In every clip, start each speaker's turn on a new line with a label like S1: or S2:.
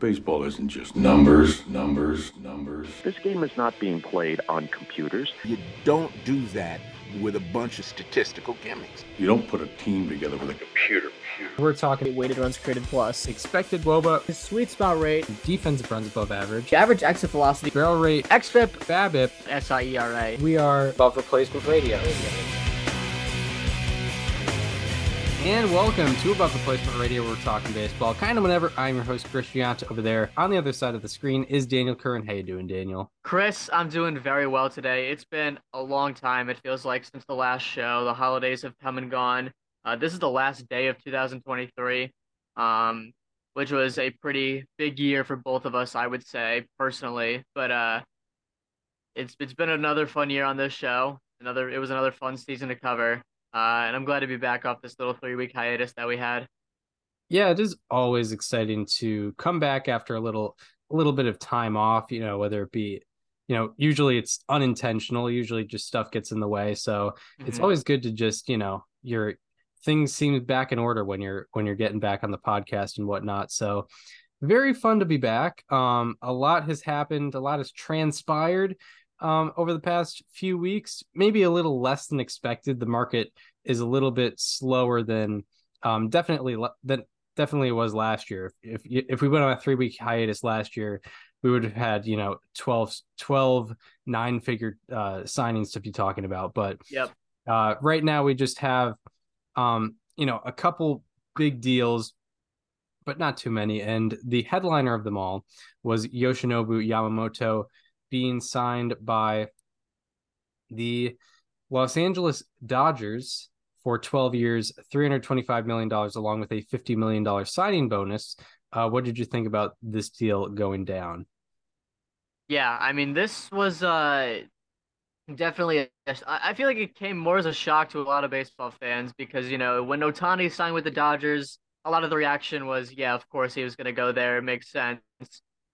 S1: Baseball isn't just numbers, numbers, numbers.
S2: This game is not being played on computers.
S3: You don't do that with a bunch of statistical gimmicks.
S1: You don't put a team together with a computer.
S4: We're talking weighted runs created plus,
S5: expected WOBA,
S4: his sweet spot rate,
S5: defensive runs above average,
S4: average exit velocity,
S5: barrel rate,
S4: xFIP,
S5: BABIP,
S4: SIERA.
S5: We are
S4: above replacement radio.
S5: And welcome to Above Replacement Radio. We're talking baseball, kind of whenever. I'm your host, Chris Gianta. Over there on the other side of the screen is Daniel Curran. How you doing, Daniel?
S6: Chris, I'm doing very well today. It's been a long time. It feels like since the last show. The holidays have come and gone. Uh, this is the last day of 2023, um, which was a pretty big year for both of us, I would say personally. But uh, it's it's been another fun year on this show. Another it was another fun season to cover. Uh, and I'm glad to be back off this little three week hiatus that we had.
S5: Yeah, it is always exciting to come back after a little a little bit of time off, you know, whether it be you know, usually it's unintentional, usually just stuff gets in the way. So mm-hmm. it's always good to just, you know, your things seem back in order when you're when you're getting back on the podcast and whatnot. So very fun to be back. Um, a lot has happened, a lot has transpired um, over the past few weeks, maybe a little less than expected. The market is a little bit slower than um, definitely than definitely was last year. If if we went on a three week hiatus last year, we would have had you know 12, 12 nine figure uh, signings to be talking about. But
S6: yep.
S5: Uh, right now we just have um, you know a couple big deals but not too many. And the headliner of them all was Yoshinobu Yamamoto being signed by the Los Angeles Dodgers for 12 years, $325 million, along with a $50 million signing bonus. Uh, what did you think about this deal going down?
S6: Yeah, I mean, this was uh, definitely, a, I feel like it came more as a shock to a lot of baseball fans because, you know, when Ohtani signed with the Dodgers, a lot of the reaction was, yeah, of course he was going to go there. It makes sense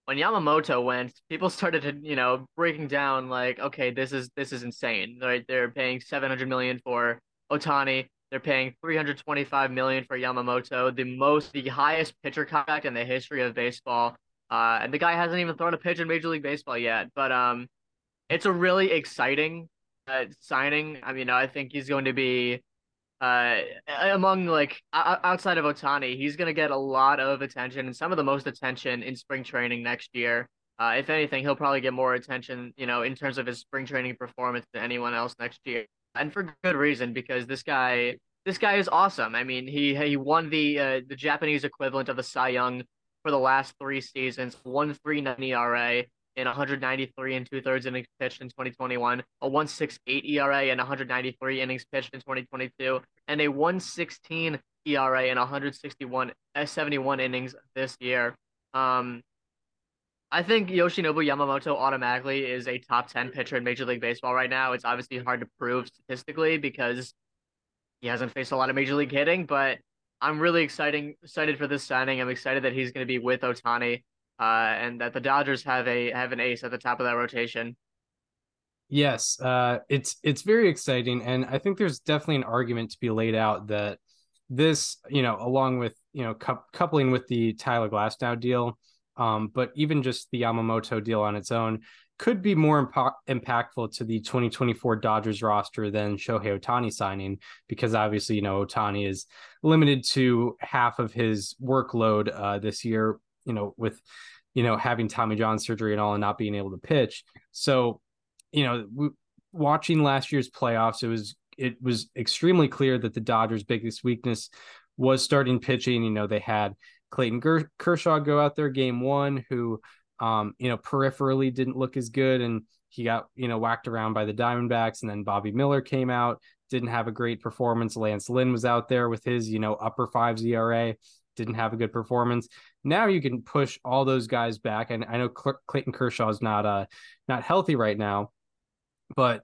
S6: when Yamamoto went, people started to, you know, breaking down like, okay, this is this is insane. Right? They're paying 700 million for Ohtani. They're paying 325 million for Yamamoto, the most the highest pitcher contract in the history of baseball. Uh, and the guy hasn't even thrown a pitch in Major League Baseball yet. But um, it's a really exciting uh, signing. I mean, I think he's going to be uh, among like outside of Ohtani, he's going to get a lot of attention and some of the most attention in spring training next year. Uh, if anything, he'll probably get more attention, you know, in terms of his spring training performance than anyone else next year, and for good reason because this guy, this guy is awesome. I mean, he he won the uh, the Japanese equivalent of the Cy Young for the last three seasons, one three nine ERA, in 193 and two thirds innings pitched in 2021, a 168 ERA and 193 innings pitched in 2022, and a 116 ERA and 161 uh, 71 innings this year. Um, I think Yoshinobu Yamamoto automatically is a top 10 pitcher in Major League Baseball right now. It's obviously hard to prove statistically because he hasn't faced a lot of Major League hitting, but I'm really exciting excited for this signing. I'm excited that he's going to be with Ohtani uh, and that the Dodgers have a have an ace at the top of that rotation.
S5: Yes, uh, it's it's very exciting, and I think there's definitely an argument to be laid out that this, you know, along with you know cu- coupling with the Tyler Glasnow deal, um, but even just the Yamamoto deal on its own could be more imp- impactful to the 2024 Dodgers roster than Shohei Ohtani signing because obviously you know Ohtani is limited to half of his workload uh, this year you know, with, you know, having Tommy John surgery and all and not being able to pitch. So, you know, watching last year's playoffs, it was, it was extremely clear that the Dodgers' biggest weakness was starting pitching. You know, they had Clayton Kershaw go out there game one, who, um, you know, peripherally didn't look as good. And he got, you know, whacked around by the Diamondbacks. And then Bobby Miller came out, didn't have a great performance. Lance Lynn was out there with his, you know, upper fives ERA didn't have a good performance. Now you can push all those guys back, and I know Clayton Kershaw is not uh not healthy right now, but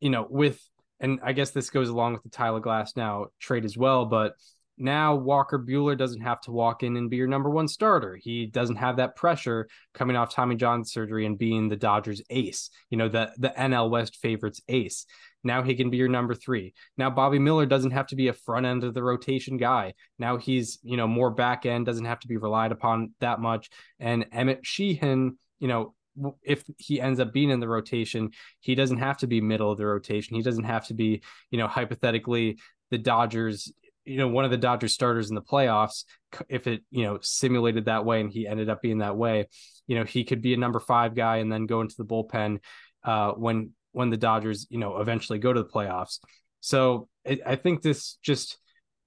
S5: you know with and I guess this goes along with the Tyler Glasnow trade as well, but now Walker Buehler doesn't have to walk in and be your number one starter. He doesn't have that pressure coming off Tommy John surgery and being the Dodgers ace, you know, the the NL West favorites ace. Now he can be your number three. Now Bobby Miller doesn't have to be a front end of the rotation guy. Now he's, you know, more back end, doesn't have to be relied upon that much. And Emmett Sheehan, you know, if he ends up being in the rotation, he doesn't have to be middle of the rotation. He doesn't have to be, you know, hypothetically the Dodgers, you know, one of the Dodgers starters in the playoffs. If it, you know, simulated that way and he ended up being that way, you know, he could be a number five guy and then go into the bullpen uh, when when the Dodgers, you know, eventually go to the playoffs. So I think this just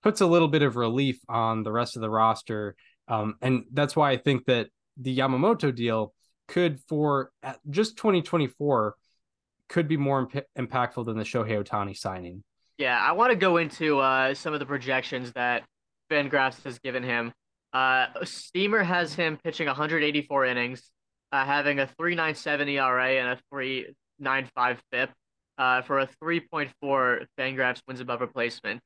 S5: puts a little bit of relief on the rest of the roster. Um, and that's why I think that the Yamamoto deal could, for just 2024, could be more imp- impactful than the Shohei Ohtani signing.
S6: Yeah, I want to go into uh, some of the projections that Fangraphs has given him. Uh, Steamer has him pitching 184 innings, uh, having a 3.97 ERA and a 3.95 FIP uh, for a 3.4 Fangraphs wins above replacement.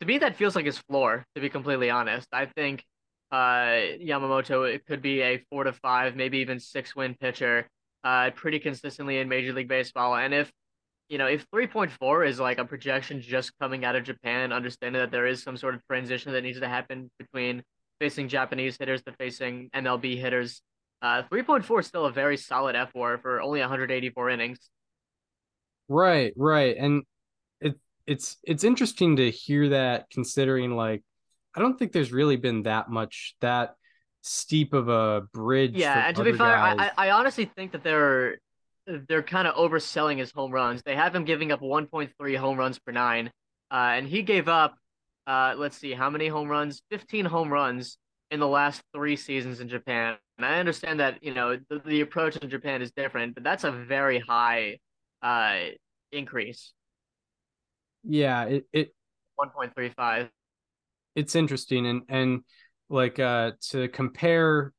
S6: To me, that feels like his floor. To be completely honest, I think uh, Yamamoto it could be a four to five, maybe even six win pitcher, uh, pretty consistently in Major League Baseball. And if you know, if 3.4 is like a projection just coming out of Japan, understanding that there is some sort of transition that needs to happen between facing Japanese hitters to facing MLB hitters, uh, 3.4 is still a very solid fWAR for only 184 innings.
S5: Right, right. And it it's it's interesting to hear that considering like I don't think there's really been that much that steep of a bridge.
S6: Yeah, and to be fair, I, I honestly think that they're they're kind of overselling his home runs. They have him giving up 1.3 home runs per nine, uh, and he gave up, uh, let's see, how many home runs? 15 home runs in the last three seasons in Japan. And I understand that you know the, the approach in Japan is different, but that's a very high uh, increase.
S5: Yeah, it, it
S6: 1.35.
S5: It's interesting and and like uh to compare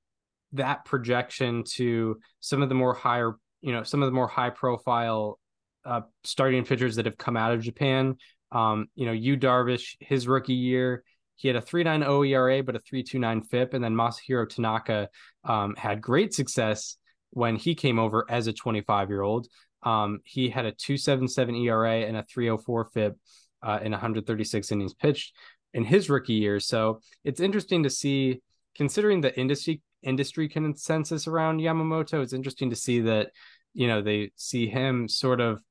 S5: that projection to some of the more higher, you know, some of the more high profile uh starting pitchers that have come out of Japan. Um, you know, Yu Darvish, his rookie year, he had a 3.90 ERA, but a 3.29 FIP. And then Masahiro Tanaka um, had great success when he came over as a 25 year old. Um, he had a 2.77 ERA and a 3.04 FIP uh, in 136 innings pitched in his rookie year. So it's interesting to see, considering the industry industry consensus around Yamamoto. It's interesting to see that you know they see him sort of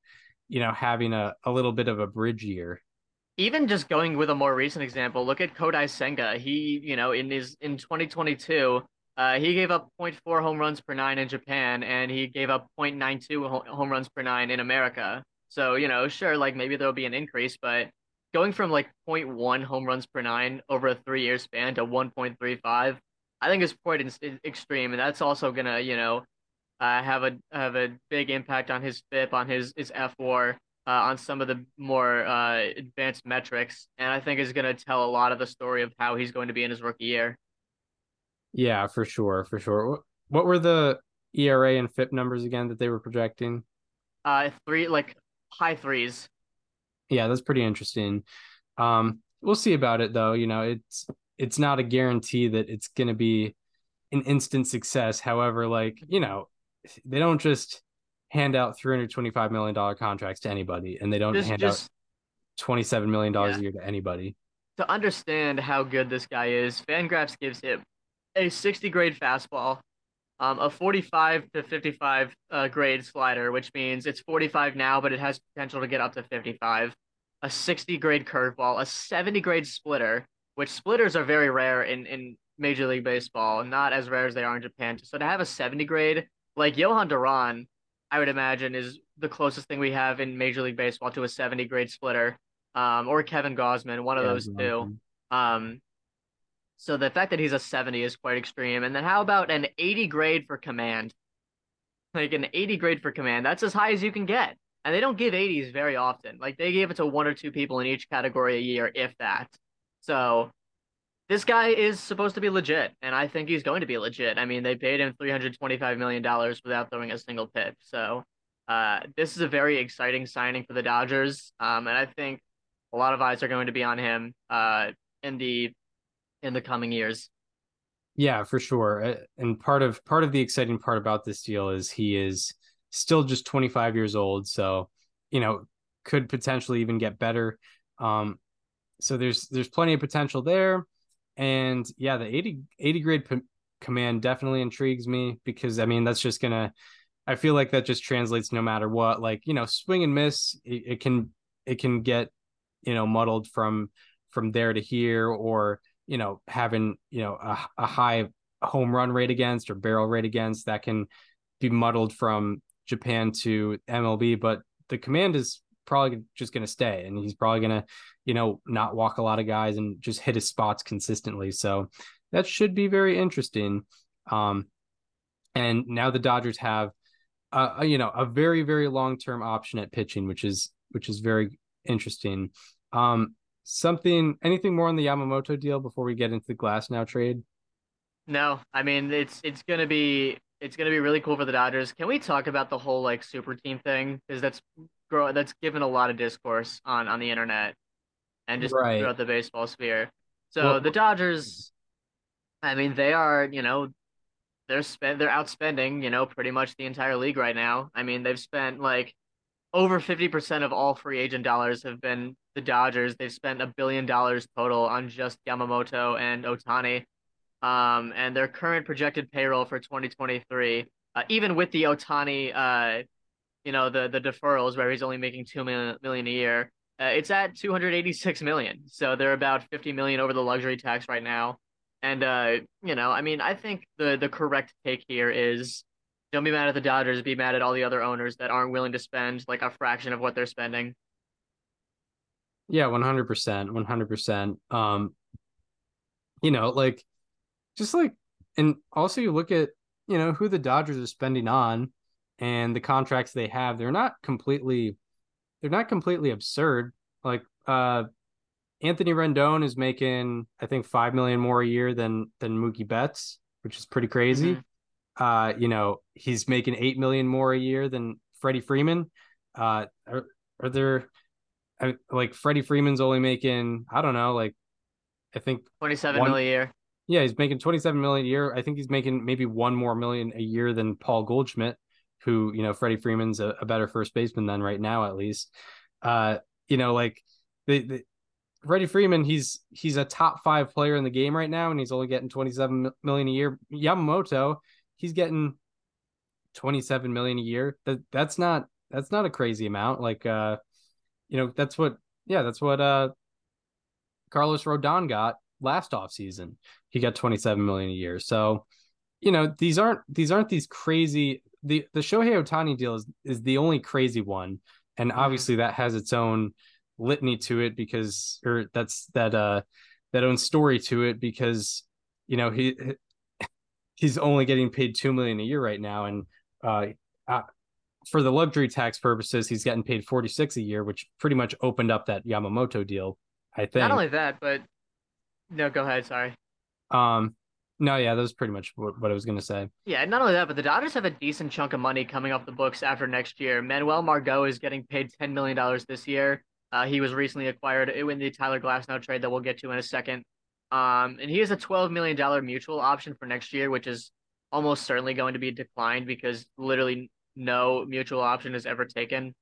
S5: you know having a, a little bit of a bridge year
S6: even just going with a more recent example, look at Kodai Senga. He, you know, in his in 2022, uh, he gave up 0.4 home runs per nine in Japan, and he gave up 0.92 home runs per nine in America. So, you know, sure, like maybe there'll be an increase, but going from like 0.1 home runs per nine over a three year span to 1.35, I think is quite in- extreme, and that's also gonna, you know, uh, have a have a big impact on his FIP, on his his fWAR uh, on some of the more uh, advanced metrics, and I think is going to tell a lot of the story of how he's going to be in his rookie year.
S5: Yeah, for sure, for sure. What were the ERA and FIP numbers again that they were projecting?
S6: Uh, three like high threes.
S5: Yeah, that's pretty interesting. Um, we'll see about it though. You know, it's it's not a guarantee that it's going to be an instant success. However, like you know, they don't just hand out 325 million dollar contracts to anybody and they don't just, hand just, out 27 million dollars yeah. a year to anybody.
S6: To understand how good this guy is fangraphs gives him a 60 grade fastball um, a 45 to 55 uh, grade slider which means it's 45 now but it has potential to get up to 55 a 60 grade curveball a 70 grade splitter which splitters are very rare in, in major league baseball not as rare as they are in japan. So to have a 70 grade like Jhoan Duran I would imagine is the closest thing we have in Major League Baseball to a 70 grade splitter, um, or Kevin Gausman, one of yeah, those two. Um, so the fact that he's a 70 is quite extreme. And then how about an 80 grade for command? Like an 80 grade for command, that's as high as you can get. And they don't give 80s very often. Like they give it to one or two people in each category a year, if that. So this guy is supposed to be legit, and I think he's going to be legit. I mean, they paid him three hundred twenty-five million dollars without throwing a single pitch. So, uh, this is a very exciting signing for the Dodgers, um, and I think a lot of eyes are going to be on him uh, in the in the coming years.
S5: Yeah, for sure. Uh, And part of part of the exciting part about this deal is he is still just 25 years old, so you know could potentially even get better. Um, so there's there's plenty of potential there, and yeah, the 80 80 grade p- command definitely intrigues me because I mean that's just gonna. I feel like that just translates no matter what. Like you know, swing and miss, it, it can it can get you know muddled from from there to here or you know having you know a, a high home run rate against or barrel rate against that can be muddled from Japan to MLB but the command is probably just going to stay and he's probably going to you know not walk a lot of guys and just hit his spots consistently so that should be very interesting um and now the Dodgers have uh you know a very very long term option at pitching which is which is very interesting um something anything more on the Yamamoto deal before we get into the Glasnow trade?
S6: No, I mean it's it's gonna be it's gonna be really cool for the Dodgers. Can we talk about the whole like super team thing? Because that's grow that's given a lot of discourse on on the internet and just
S5: Right.
S6: throughout the baseball sphere. So
S5: Well-
S6: the Dodgers, I mean, they are you know they're spend they're outspending you know pretty much the entire league right now. I mean they've spent like over 50% of all free agent dollars have been the Dodgers. They've spent a billion dollars total on just Yamamoto and Ohtani. Um, and their current projected payroll for 2023, uh, even with the Ohtani, uh, you know, the the deferrals where he's only making two million, million a year, uh, it's at 286 million. So they're about 50 million over the luxury tax right now. And uh, you know, I mean, I think the the correct take here is don't be mad at the Dodgers, be mad at all the other owners that aren't willing to spend like a fraction of what they're spending.
S5: Yeah, 100%, 100%. Um you know, like just like and also you look at, you know, who the Dodgers are spending on and the contracts they have, they're not completely they're not completely absurd. Like uh Anthony Rendon is making I think 5 million more a year than than Mookie Betts, which is pretty crazy.
S6: Mhm.
S5: Uh, you know, he's making 8 million more a year than Freddie Freeman. Uh are, are there I, like Freddie Freeman's only making I don't know, like I think
S6: 27
S5: One-
S6: million a year.
S5: yeah, he's making 27 million a year. I think he's making maybe one more million a year than Paul Goldschmidt, who, you know, Freddie Freeman's a, a better first baseman than right now, at least. Uh, you know, like the, the Freddie Freeman, he's he's a top five player in the game right now, and he's only getting twenty seven million a year. Yamamoto, he's getting 27 million a year. That that's not that's not a crazy amount. Like uh, you know, that's what yeah, that's what uh Carlos Rodon got last offseason. He got 27 million a year. So, you know, these aren't these aren't these crazy the the Shohei Ohtani deal is is the only crazy one. And obviously that has its own litany to it because or that's that uh that own story to it because you know he he's only getting paid 2 million a year right now and uh, uh for the luxury tax purposes he's getting paid 46 a year which pretty much opened up that Yamamoto deal I think
S6: Not only that, but no, go ahead. Sorry.
S5: Um, no, yeah, that was pretty much what, I was gonna say.
S6: Yeah, and not only that, but the Dodgers have a decent chunk of money coming off the books after next year. Manuel Margot is getting paid $10 million this year. Uh, he was recently acquired in the Tyler Glasnow trade that we'll get to in a second. Um, and he has a $12 million mutual option for next year, which is almost certainly going to be declined because literally no mutual option is ever taken.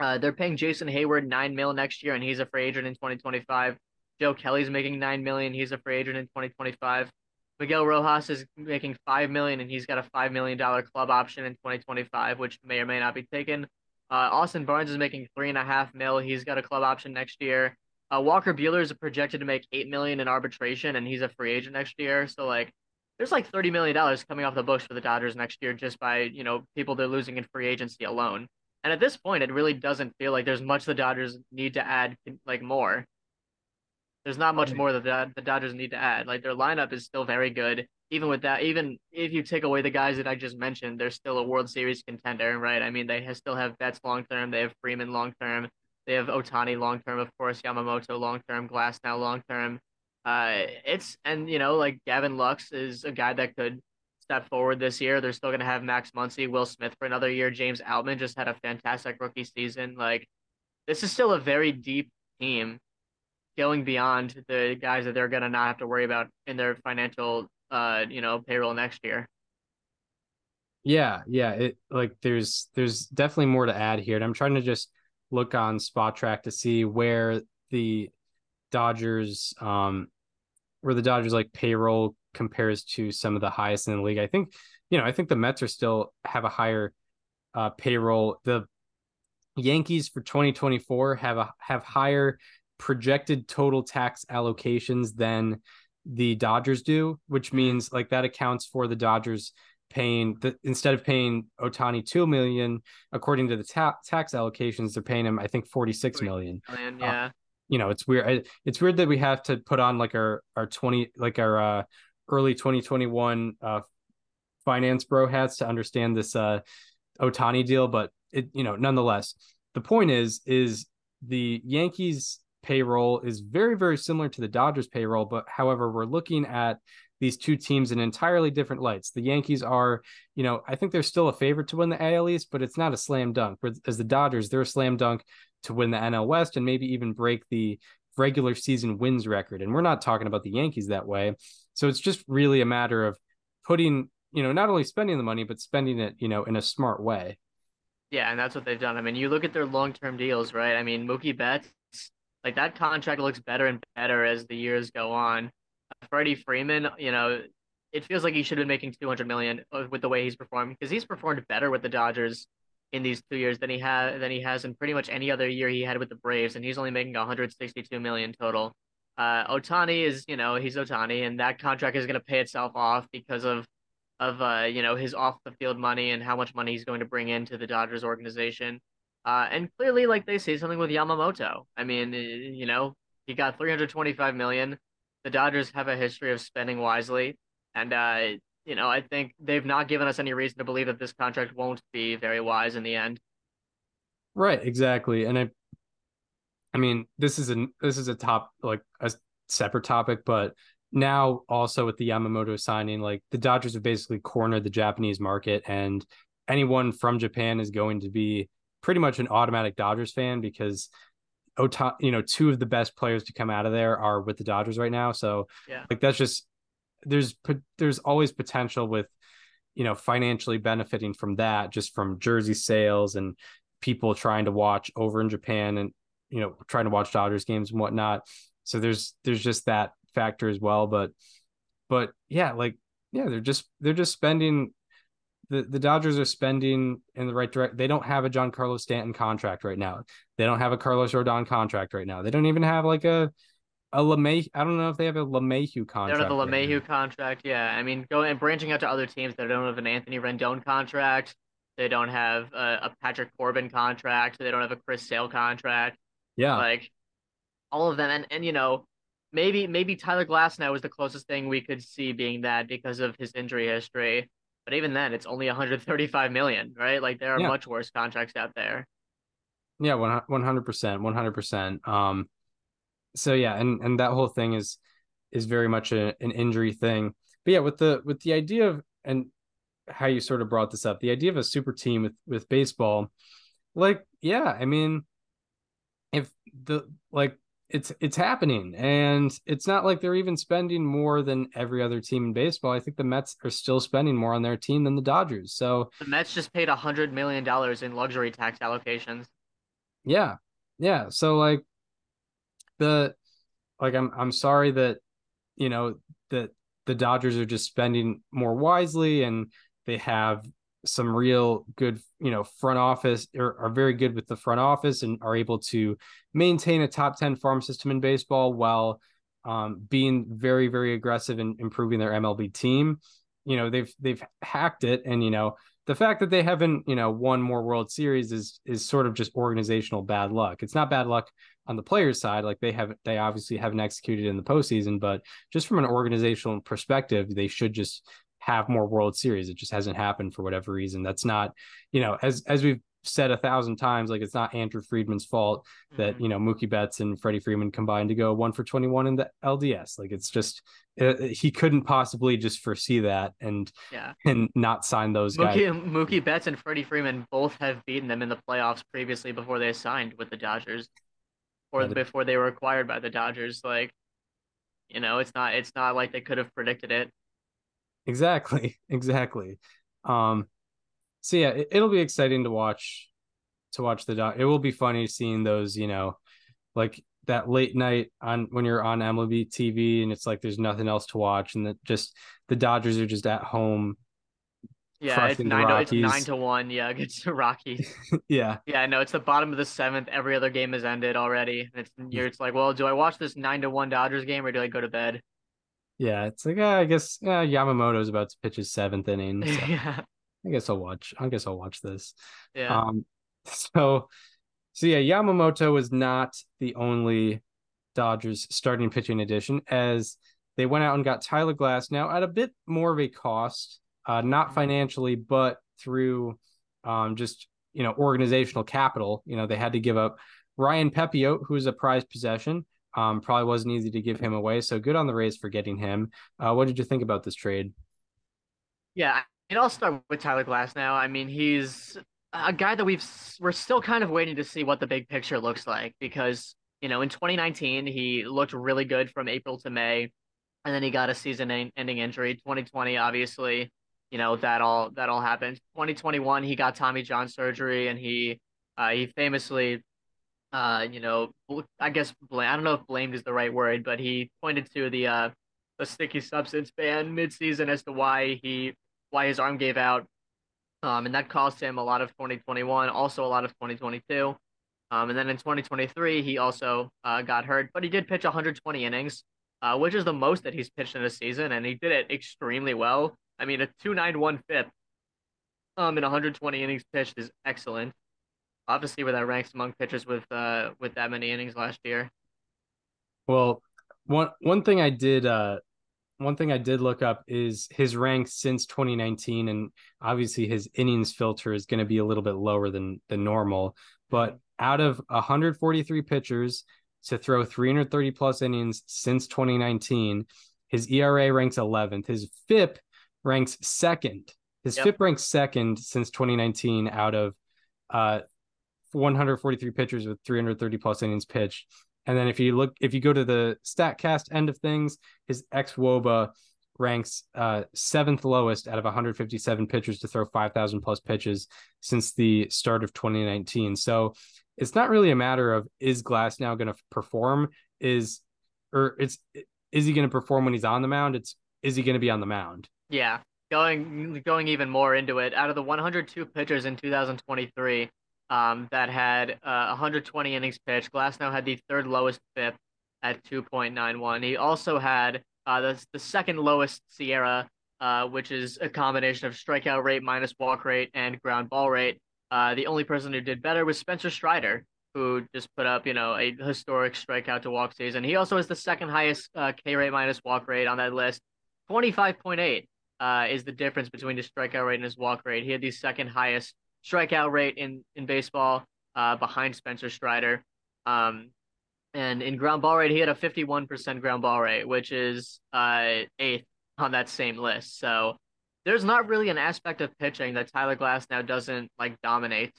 S6: Uh, they're paying Jason Heyward nine mil next year, and he's a free agent in 2025. Joe Kelly's making nine million, he's a free agent in 2025. Miguel Rojas is making five million, and he's got a five million dollar club option in 2025, which may or may not be taken. Uh, Austin Barnes is making three and a half mil. He's got a club option next year. Uh, Walker Buehler is projected to make eight million in arbitration, and he's a free agent next year. So like, there's like thirty million dollars coming off the books for the Dodgers next year just by you know people they're losing in free agency alone. And at this point, it really doesn't feel like there's much the Dodgers need to add like more. There's not much more that the, Dodgers need to add. Like their lineup is still very good. Even with that, even if you take away the guys that I just mentioned, they're still a World Series contender, right? I mean, they have, still have Betts long term. They have Freeman long term. They have Ohtani long term, of course. Yamamoto long term. Glasnow long term. Uh, it's and you know like Gavin Lux is a guy that could step forward this year. They're still going to have Max Muncy, Will Smith for another year. James Outman just had a fantastic rookie season. Like, this is still a very deep team. Going beyond the guys that they're gonna not have to worry about in their financial uh you know payroll next year.
S5: Yeah, yeah. It like there's there's definitely more to add here. And I'm trying to just look on Spotrac to see where the Dodgers um where the Dodgers like payroll compares to some of the highest in the league. I think, you know, I think the Mets are still have a higher uh payroll. The Yankees for 2024 have a have higher projected total tax allocations than the Dodgers do, which means like that accounts for the Dodgers paying the instead of paying Ohtani two million according to the ta- tax allocations, they're paying him I think forty six million.
S6: Million, yeah.
S5: Uh, you know, it's weird. It's weird that we have to put on like our our twenty like our uh, early twenty twenty one uh, finance bro hats to understand this uh, Ohtani deal, but it you know nonetheless the point is is the Yankees payroll is very very similar to the Dodgers payroll, but however we're looking at these two teams in entirely different lights. The Yankees are, you know, I think they're still a favorite to win the AL East, but it's not a slam dunk. As the Dodgers, they're a slam dunk to win the NL West and maybe even break the regular season wins record. And we're not talking about the Yankees that way. So it's just really a matter of putting, you know, not only spending the money, but spending it, you know, in a smart way.
S6: Yeah, and that's what they've done. I mean, you look at their long term deals, right? I mean, Mookie Betts, like that contract looks better and better as the years go on. Freddie Freeman, you know, it feels like he should have been making 200 million uh, with the way he's performed because he's performed better with the Dodgers in these two years than he had than he has in pretty much any other year he had with the Braves, and he's only making 162 million total. Uh, Ohtani is, you know, he's Ohtani, and that contract is going to pay itself off because of of uh, you know his off the field money and how much money he's going to bring into the Dodgers organization. Uh, and clearly, like they say something with Yamamoto. I mean, you know, he got 325 million the Dodgers have a history of spending wisely, and uh, you know I think they've not given us any reason to believe that this contract won't be very wise in the end.
S5: Right, exactly, and I, I mean, this is a this is a top like a separate topic, but now also with the Yamamoto signing, like the Dodgers have basically cornered the Japanese market, and anyone from Japan is going to be pretty much an automatic Dodgers fan because Ota, you know, two of the best players to come out of there are with the Dodgers right now. So
S6: yeah,
S5: like that's just there's there's always potential with you know financially benefiting from that, just from jersey sales and people trying to watch over in Japan and you know trying to watch Dodgers games and whatnot. So there's there's just that factor as well. But but yeah, like yeah, they're just they're just spending the, the Dodgers are spending in the right direction. They don't have a Giancarlo Stanton contract right now. They don't have a Carlos Rodon contract right now. They don't even have like a a LeMay. I don't know if they have a LeMahieu contract.
S6: They don't have the LeMahieu right contract. Yeah, I mean, going and branching out to other teams that don't have an Anthony Rendon contract. They don't have a, a Patrick Corbin contract. They don't have a Chris Sale contract.
S5: Yeah,
S6: like all of them, and and you know, maybe maybe Tyler Glasnow is the closest thing we could see being that because of his injury history. But even then, it's only 135 million, right? Like there are yeah. much worse contracts out there.
S5: Yeah, one hundred percent, one hundred percent. Um, so yeah, and and that whole thing is is very much a, an injury thing. But yeah, with the with the idea of and how you sort of brought this up, the idea of a super team with with baseball, like yeah, I mean, if the like it's it's happening and it's not like they're even spending more than every other team in baseball. I think the mets are still spending more on their team than the dodgers so
S6: the mets just paid a hundred million dollars in luxury tax allocations.
S5: Yeah yeah so like the like i'm i'm sorry that you know that the dodgers are just spending more wisely and they have some real good, you know, front office or are very good with the front office and are able to maintain a top 10 farm system in baseball while um, being very, very aggressive in improving their MLB team. You know, they've they've hacked it. And, you know, the fact that they haven't, you know, won more World Series is is sort of just organizational bad luck. It's not bad luck on the players' side. Like they have they obviously haven't executed in the postseason, but just from an organizational perspective, they should just have more World Series. It just hasn't happened for whatever reason. That's not, you know, as as we've said a thousand times, like it's not Andrew Friedman's fault that mm-hmm. you know Mookie Betts and Freddie Freeman combined to go one for twenty one in the LDS. Like it's just it, uh, he couldn't possibly just foresee that and
S6: yeah
S5: and not sign those
S6: Mookie,
S5: guys.
S6: Mookie Betts and Freddie Freeman both have beaten them in the playoffs previously before they signed with the Dodgers. or
S5: That is-
S6: before they were acquired by the Dodgers. Like, you know, it's not it's not like they could have predicted it.
S5: Exactly, exactly. Um, so yeah, it, it'll be exciting to watch to watch the dog. It will be funny seeing those, you know, like that late night on when you're on MLB TV and it's like there's nothing else to watch and that just the Dodgers are just at home.
S6: Yeah, it's nine to it's nine to one. Yeah, against the Rockies.
S5: yeah,
S6: Yeah, no, it's the bottom of the seventh. Every other game has ended already. It's you're it's like, well, do I watch this nine to one Dodgers game or do I go to bed?
S5: Yeah. It's like uh, I guess yeah, Yamamoto's about to pitch his seventh inning. So
S6: yeah,
S5: I guess I'll watch. I guess I'll watch this.
S6: yeah.
S5: Um, so, so yeah, Yamamoto was not the only Dodgers starting pitching addition, as they went out and got Tyler Glasnow at a bit more of a cost, uh, not financially, but through um, just you know organizational capital. You know, they had to give up Ryan Pepiot, who's a prized possession. Um, probably wasn't easy to give him away, so good on the Rays for getting him. Uh, what did you think about this trade?
S6: Yeah, and I'll start with Tyler Glasnow. I mean, he's a guy that we've we're still kind of waiting to see what the big picture looks like because you know in 2019 he looked really good from April to May, and then he got a season-ending injury. 2020, obviously, you know that all that all happened. 2021, he got Tommy John surgery, and he uh, he famously. Uh, you know, I guess blame. I don't know if blamed is the right word, but he pointed to the uh, the sticky substance ban midseason as to why he why his arm gave out. Um, and that cost him a lot of 2021, also a lot of 2022. Um, and then in 2023, he also uh, got hurt, but he did pitch 120 innings, uh, which is the most that he's pitched in a season, and he did it extremely well. I mean, a 291 FIP um, in 120 innings pitched is excellent. Obviously, where that ranks among pitchers with uh, with that many innings last year.
S5: Well, one one thing I did uh one thing I did look up is his rank since 2019 and obviously his innings filter is going to be a little bit lower than than normal, but out of 143 pitchers to throw 330 plus innings since 2019, his ERA ranks 11th. His FIP ranks second. His
S6: Yep.
S5: FIP ranks second since 2019 out of uh 143 pitchers with 330 plus innings pitched. And then if you look, if you go to the Statcast end of things, his xwOBA ranks uh, seventh lowest out of 157 pitchers to throw 5,000 plus pitches since the start of 2019. So it's not really a matter of is Glasnow going to perform? Is or it's is he going to perform when he's on the mound? It's is he going to be on the mound?
S6: Yeah, going going even more into it. Out of the 102 pitchers in 2023 um, that had uh, 120 innings pitched, Glasnow had the third lowest FIP at 2.91. He also had uh, the the second lowest SIERA, uh, which is a combination of strikeout rate minus walk rate and ground ball rate. Uh, the only person who did better was Spencer Strider, who just put up, you know, a historic strikeout to walk season. He also has the second highest uh, K rate minus walk rate on that list, 25.8 uh, is the difference between his strikeout rate and his walk rate. He had the second highest strikeout rate in in baseball, uh, behind Spencer Strider. Um, and in ground ball rate, he had a 51% ground ball rate, which is uh, eighth on that same list. So there's not really an aspect of pitching that Tyler Glasnow doesn't like dominate.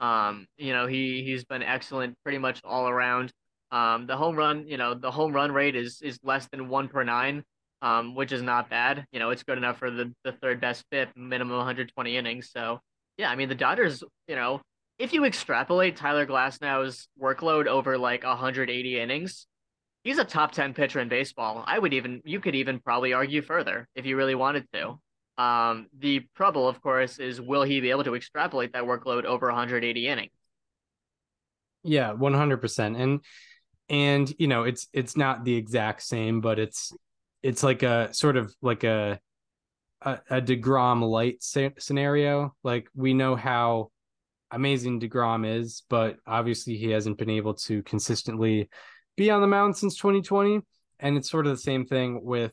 S6: Um, you know, he he's been excellent pretty much all around. Um, the home run, you know, the home run rate is is less than one per nine, um, which is not bad. You know, it's good enough for the the third best FIP, minimum 120 innings. So yeah, I mean the Dodgers, you know, if you extrapolate Tyler Glasnow's workload over like 180 innings, he's a top 10 pitcher in baseball. I would even you could even probably argue further if you really wanted to. Um, the trouble, of course, is will he be able to extrapolate that workload over 180 innings?
S5: Yeah, one hundred percent. And and you know, it's it's not the exact same, but it's it's like a sort of like a a, a Degrom light scenario. Like we know how amazing Degrom is, but obviously he hasn't been able to consistently be on the mound since 2020. And it's sort of the same thing with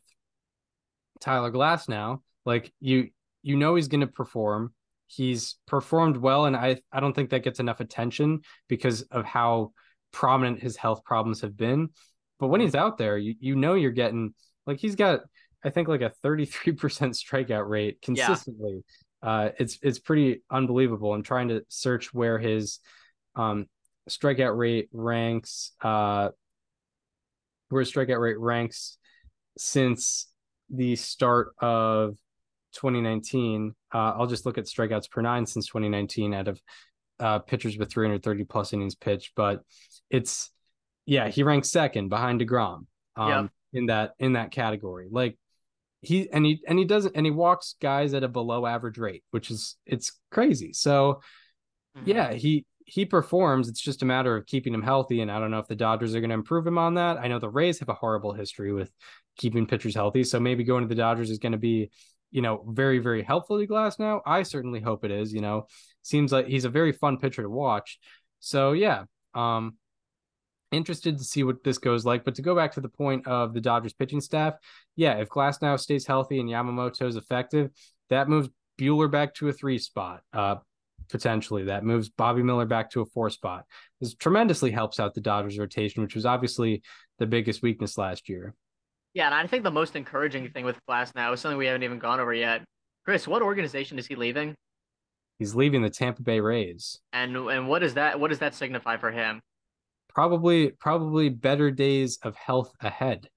S5: Tyler Glasnow. Like you you know he's going to perform. He's performed well, and I I don't think that gets enough attention because of how prominent his health problems have been. But when he's out there, you you know you're getting like he's got I think like a 33% strikeout rate consistently. Uh, it's it's pretty unbelievable. I'm trying to search where his um strikeout rate ranks uh where his strikeout rate ranks since the start of 2019. Uh, I'll just look at strikeouts per nine since 2019 out of uh, pitchers with 330 plus innings pitched, but it's yeah, he ranks second behind Degrom um,
S6: Yep.
S5: in that in that category. Like he and he and he doesn't and he walks guys at a below average rate, which is it's crazy. So
S6: Mhm.
S5: yeah, he he performs. It's just a matter of keeping him healthy. And I don't know if the Dodgers are going to improve him on that. I know the Rays have a horrible history with keeping pitchers healthy. So maybe going to the Dodgers is going to be, you know, very, very helpful to Glasnow. I certainly hope it is. You know, seems like he's a very fun pitcher to watch. So yeah, um, interested to see what this goes like. But to go back to the point of the Dodgers pitching staff, yeah, if Glasnow stays healthy and Yamamoto is effective, that moves Buehler back to a three spot. Uh, potentially that moves Bobby Miller back to a four spot. This tremendously helps out the Dodgers rotation, which was obviously the biggest weakness last year.
S6: Yeah, and I think the most encouraging thing with Glasnow is something we haven't even gone over yet. Chris, what organization is he leaving?
S5: He's leaving the Tampa Bay Rays.
S6: And and what does that what does that signify for him?
S5: Probably probably better days of health ahead.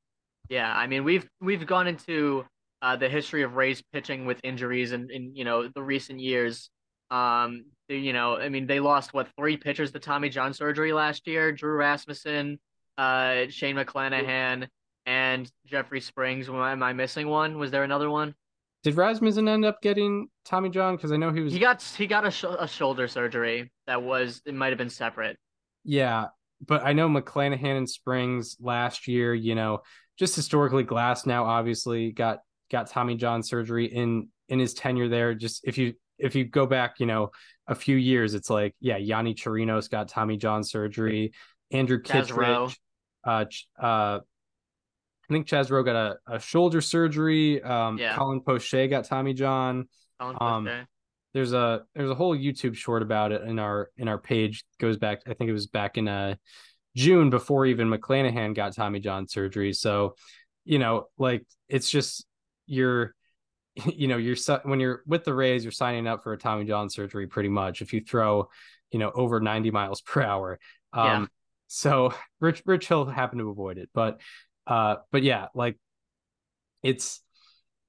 S6: Yeah, I mean we've we've gone into uh, the history of Rays pitching with injuries in, in you know the recent years. Um, you know, I mean they lost what three pitchers to Tommy John surgery last year: Drew Rasmussen, uh, Shane McClanahan, and Jeffrey Springs. Am I- Am I missing one? Was there another one?
S5: Did Rasmussen end up getting Tommy John? Because I know he was
S6: He got he got a, sh- a shoulder surgery that was it might have been separate.
S5: Yeah, but I know McClanahan and Springs last year, you know, just historically Glasnow obviously got got Tommy John surgery in in his tenure there. Just if you if you go back, you know, a few years, it's like, yeah, Yonny Chirinos got Tommy John surgery, Andrew Kittredge, uh uh I think Chaz Roe got a, a shoulder surgery. Um
S6: Yeah.
S5: Colin Poche got Tommy John
S6: Colin
S5: Um,
S6: Poche.
S5: There's a there's a whole YouTube short about it in our in our page goes back I think it was back in uh June before even McClanahan got Tommy John surgery. So, you know, like it's just you're you know, you're when you're with the Rays, you're signing up for a Tommy John surgery pretty much if you throw, you know, over 90 miles per hour. Um
S6: Yeah.
S5: so Rich Rich Hill happened to avoid it, but uh but yeah, like it's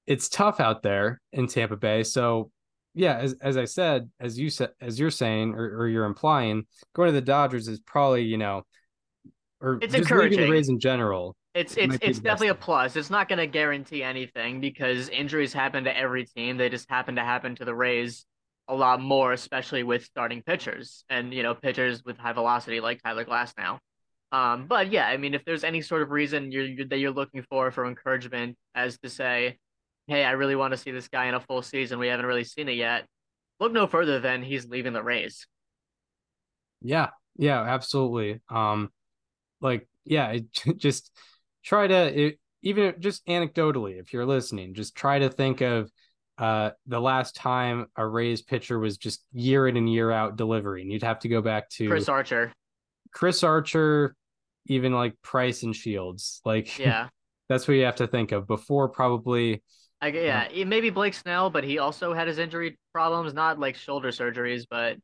S5: it's tough out there in Tampa Bay. So yeah, as as I said, as you said, as you're saying or, or you're implying, going to the Dodgers is probably you know, or
S6: It's
S5: just leaving the
S6: encouraging.
S5: Rays in general.
S6: It's it's
S5: be
S6: it's definitely a plus. It's not going to guarantee anything because injuries happen to every team. They just happen to happen to the Rays a lot more, especially with starting pitchers and you know pitchers with high velocity like Tyler Glasnow. Um, but yeah, I mean, if there's any sort of reason you're, you're that you're looking for for encouragement, as to say, hey, I really want to see this guy in a full season. We haven't really seen it yet. Look no further than he's leaving the Rays.
S5: Yeah, yeah, absolutely. Um, like yeah, it, just try to it, even just anecdotally, if you're listening, just try to think of uh the last time a Rays pitcher was just year in and year out delivering. You'd have to go back to
S6: Chris Archer.
S5: Chris Archer, even like Price and Shields. Like
S6: Yeah.
S5: that's what you have to think of before probably
S6: I, yeah, it- maybe Blake Snell, but he also had his injury problems, not like shoulder surgeries, but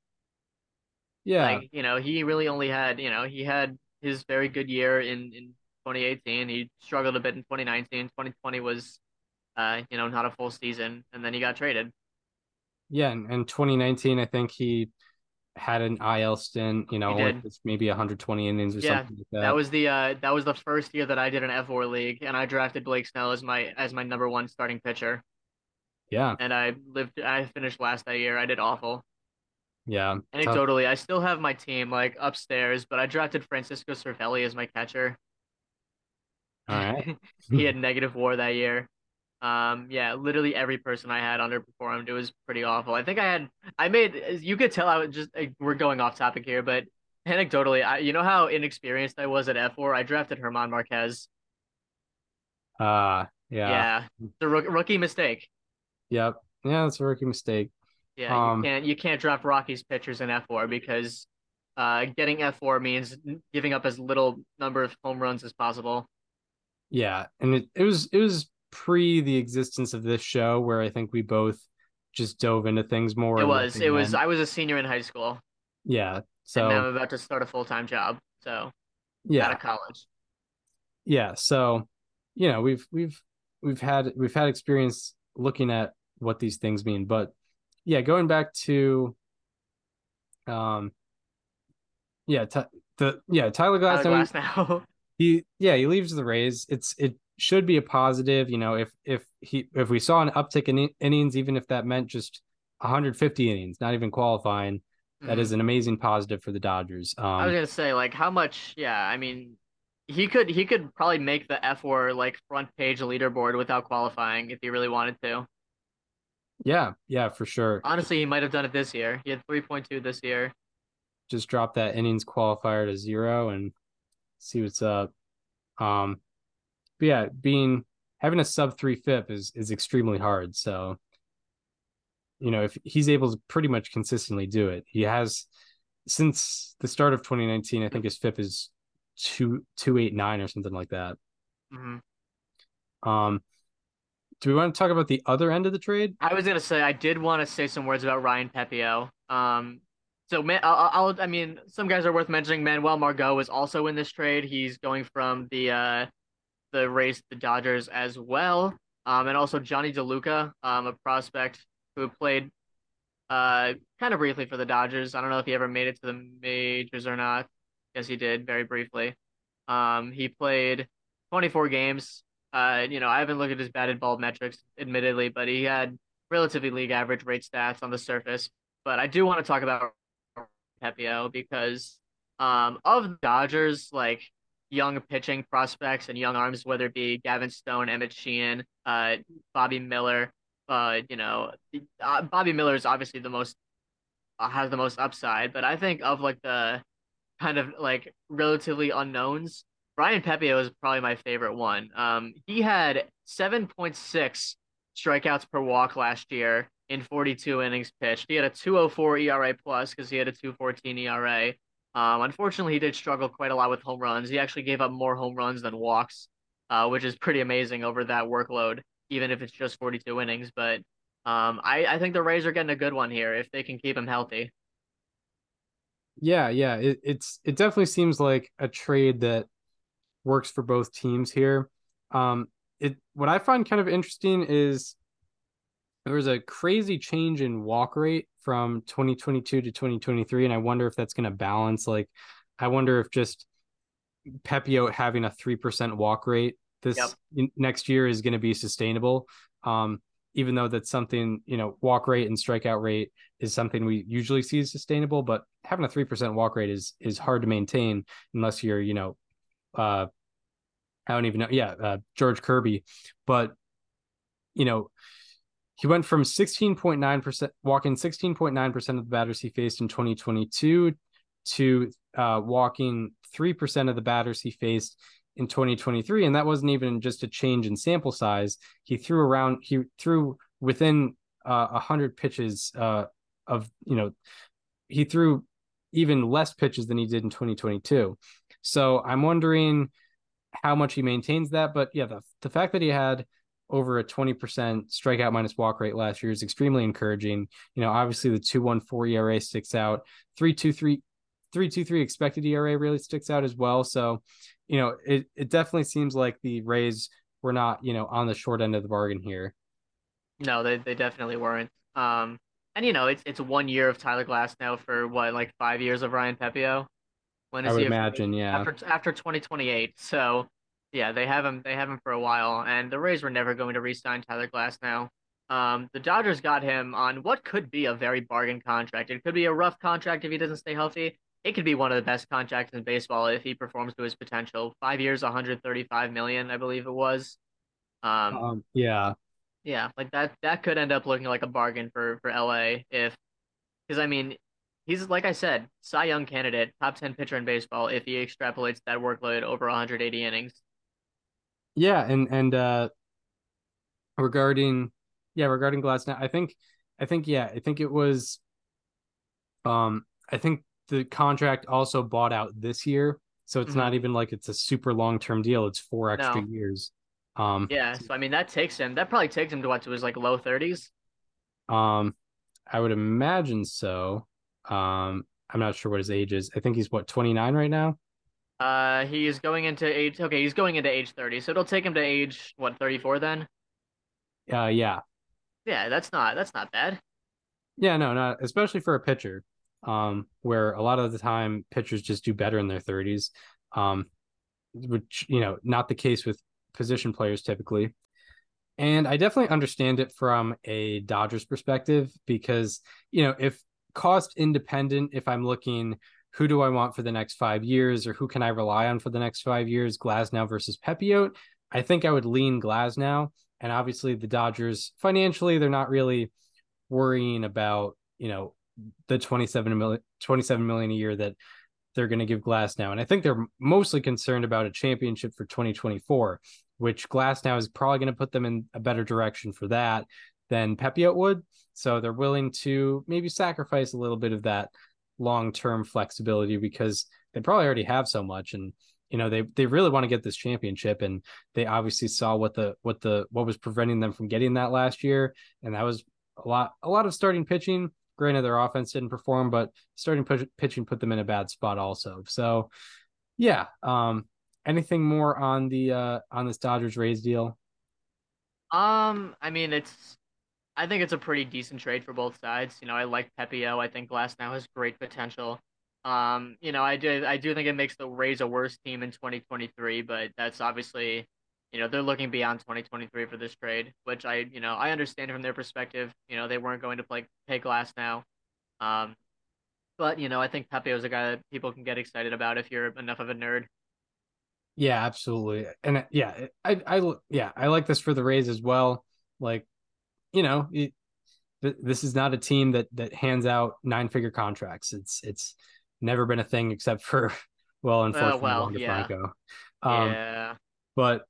S5: yeah.
S6: like you know, he really only had you know he had his very good year in in 2018. He struggled a bit in 2019. 2020 was, uh, you know, not a full season, and then he got traded.
S5: yeah, and, and 2019 I think he had an IL stint, you know, maybe 120 innings or
S6: Yeah,
S5: something like that.
S6: That was the uh that was the first year that I did an F4 league, and I drafted Blake Snell as my as my number one starting pitcher,
S5: yeah,
S6: and I lived I finished last that year. I did awful.
S5: yeah. tough.
S6: Anecdotally, I still have my team like upstairs, but I drafted Francisco Cervelli as my catcher.
S5: All right.
S6: he had negative war that year. Um, yeah, literally every person I had underperformed. It was pretty awful. I think I had, I made, you could tell I was just, like, we're going off topic here, but anecdotally, I, you know how inexperienced I was at F4? I drafted Herman Marquez.
S5: Uh
S6: Yeah,
S5: yeah.
S6: the rook, rookie mistake.
S5: Yep. Yeah, that's a rookie mistake.
S6: Yeah,
S5: Um,
S6: you can't, you can't draft Rockies pitchers in F4 because, uh, getting F4 means giving up as little number of home runs as possible.
S5: Yeah, and it, it was it was pre the existence of this show where I think we both just dove into things more.
S6: It was, it was,
S5: then.
S6: I was a senior in high school.
S5: yeah. So
S6: and now I'm about to start a full time job. So
S5: yeah,
S6: out of college.
S5: yeah. So you know we've we've we've had we've had experience looking at what these things mean, but yeah, going back to um yeah, t- the yeah Tyler Glass.
S6: Tyler Glasnow.
S5: he yeah he leaves the Rays. It's it should be a positive. You know, if if he if we saw an uptick in innings, even if that meant just 150 innings, not even qualifying, that
S6: Mhm.
S5: is an amazing positive for the Dodgers. Um,
S6: I was gonna say like how much? Yeah, I mean, he could he could probably make the fWAR like front page leaderboard without qualifying if he really wanted to.
S5: yeah, yeah, for sure.
S6: Honestly, he might have done it this year. He had 3.2 this year.
S5: Just drop that innings qualifier to zero and see what's up. Um, but yeah, being having a sub three FIP is is extremely hard. So, you know, if he's able to pretty much consistently do it, he has since the start of 2019. I think his FIP is two two eight nine or something like that.
S6: hmm
S5: Um, do we want to talk about the other end of the trade?
S6: I was gonna say I did want to say some words about Ryan Pepiot. Um, so man, I'll, I'll I mean some guys are worth mentioning. Manuel Margot is also in this trade. He's going from the uh the Rays the Dodgers as well. Um, and also Jonny DeLuca, um, a prospect who played uh kind of briefly for the Dodgers. I don't know if he ever made it to the majors or not. Yes, he did very briefly. Um, he played 24 games. Uh, you know, I haven't looked at his batted ball metrics, admittedly, but he had relatively league average rate stats on the surface. But I do want to talk about Pepiot because um, of the Dodgers, like young pitching prospects and young arms, whether it be Gavin Stone, Emmett Sheehan, uh, Bobby Miller, uh, you know, uh, Bobby Miller is obviously the most uh, has the most upside, but I think of like the kind of like relatively unknowns. Ryan Pepiot is probably my favorite one. Um, he had 7.6 strikeouts per walk last year in 42 innings pitched. He had a 204 ERA plus because he had a 214 ERA. Um, unfortunately, he did struggle quite a lot with home runs. He actually gave up more home runs than walks, uh, which is pretty amazing over that workload, even if it's just 42 innings. But um, I, I think the Rays are getting a good one here if they can keep him healthy.
S5: Yeah, yeah. It, it's it definitely seems like a trade that works for both teams here. Um, it what I find kind of interesting is there was a crazy change in walk rate from 2022 to 2023, and I wonder if that's going to balance. Like, I wonder if just Pepiot having a three percent walk rate this
S6: Yep.
S5: next year is going to be sustainable. Um, even though that's something you know, walk rate and strikeout rate is something we usually see as sustainable, but having a three percent walk rate is is hard to maintain unless you're you know, uh, I don't even know, yeah, uh, George Kirby, but you know, he went from 16.9% walking 16.9% of the batters he faced in 2022 to uh, walking 3% of the batters he faced in 2023 and that wasn't even just a change in sample size. He threw around he threw within uh, 100 pitches uh, of you know he threw even less pitches than he did in 2022 so i'm wondering how much he maintains that. But yeah the, the fact that he had over a 20% strikeout minus walk rate last year is extremely encouraging. You know, obviously the 214 ERA sticks out. 323 323 expected ERA really sticks out as well. So, you know, it, it definitely seems like the Rays were not, you know, on the short end of the bargain here.
S6: No, they they definitely weren't. Um, and you know, it's it's one year of Tyler Glasnow for what, like five years of Ryan Pepiot. When
S5: I would
S6: he
S5: imagine, yeah.
S6: after after 2028. So yeah, they have him they have him for a while, and the Rays were never going to re-sign Tyler Glasnow. Um, the Dodgers got him on what could be a very bargain contract. It could be a rough contract if he doesn't stay healthy. It could be one of the best contracts in baseball if he performs to his potential. Five years, 135 million, I believe it was. Um,
S5: Um, yeah.
S6: yeah, like that that could end up looking like a bargain for for LA if because I mean, he's like I said, Cy Young candidate, top 10 pitcher in baseball if he extrapolates that workload over 180 innings.
S5: Yeah, and and uh regarding yeah, regarding Glasnow, I think I think yeah, I think it was um I think the contract also bought out this year. So it's
S6: Mhm.
S5: not even like it's a super long-term deal. It's four extra
S6: No.
S5: years. Um
S6: Yeah, so I mean that takes him that probably takes him to what to his like low 30s.
S5: um I would imagine so. Um I'm not sure what his age is. I think he's what 29 right now.
S6: Uh, he is going into age. Okay, he's going into age 30, so it'll take him to age what 34 then.
S5: Uh, yeah,
S6: Yeah, that's not that's not bad.
S5: yeah, no, not especially for a pitcher. Um, where a lot of the time pitchers just do better in their 30s. Um, which you know, not the case with position players typically. And I definitely understand it from a Dodgers perspective because, you know, if cost independent, if I'm looking who do I want for the next five years or who can I rely on for the next five years, Glasnow versus Pepiot, I think I would lean Glasnow. And obviously the Dodgers financially, they're not really worrying about, you know, the 27 million, 27 million a year that they're going to give Glasnow. And I think they're mostly concerned about a championship for 2024 which Glasnow is probably going to put them in a better direction for that than Pepiot would. So they're willing to maybe sacrifice a little bit of that long-term flexibility because they probably already have so much and you know they they really want to get this championship and they obviously saw what the what the what was preventing them from getting that last year and that was a lot a lot of starting pitching granted their offense didn't perform but starting push, pitching put them in a bad spot also so yeah um anything more on the uh on this Dodgers Rays deal?
S6: Um, I mean, it's I think it's a pretty decent trade for both sides. You know, I like Pepiot. I think Glasnow has great potential. Um, you know, I do I do think it makes the Rays a worse team in 2023, but that's obviously, you know, they're looking beyond 2023 for this trade, which I, you know, I understand from their perspective. You know, they weren't going to play pay Glasnow. Um, but you know, I think Pepiot is a guy that people can get excited about if you're enough of a nerd.
S5: Yeah, absolutely. And yeah, I, I, yeah, I like this for the Rays as well. Like, you know, it, this is not a team that that hands out nine figure contracts. It's it's never been a thing except for well, unfortunately, uh, well, yeah. Franco.
S6: Um, yeah.
S5: But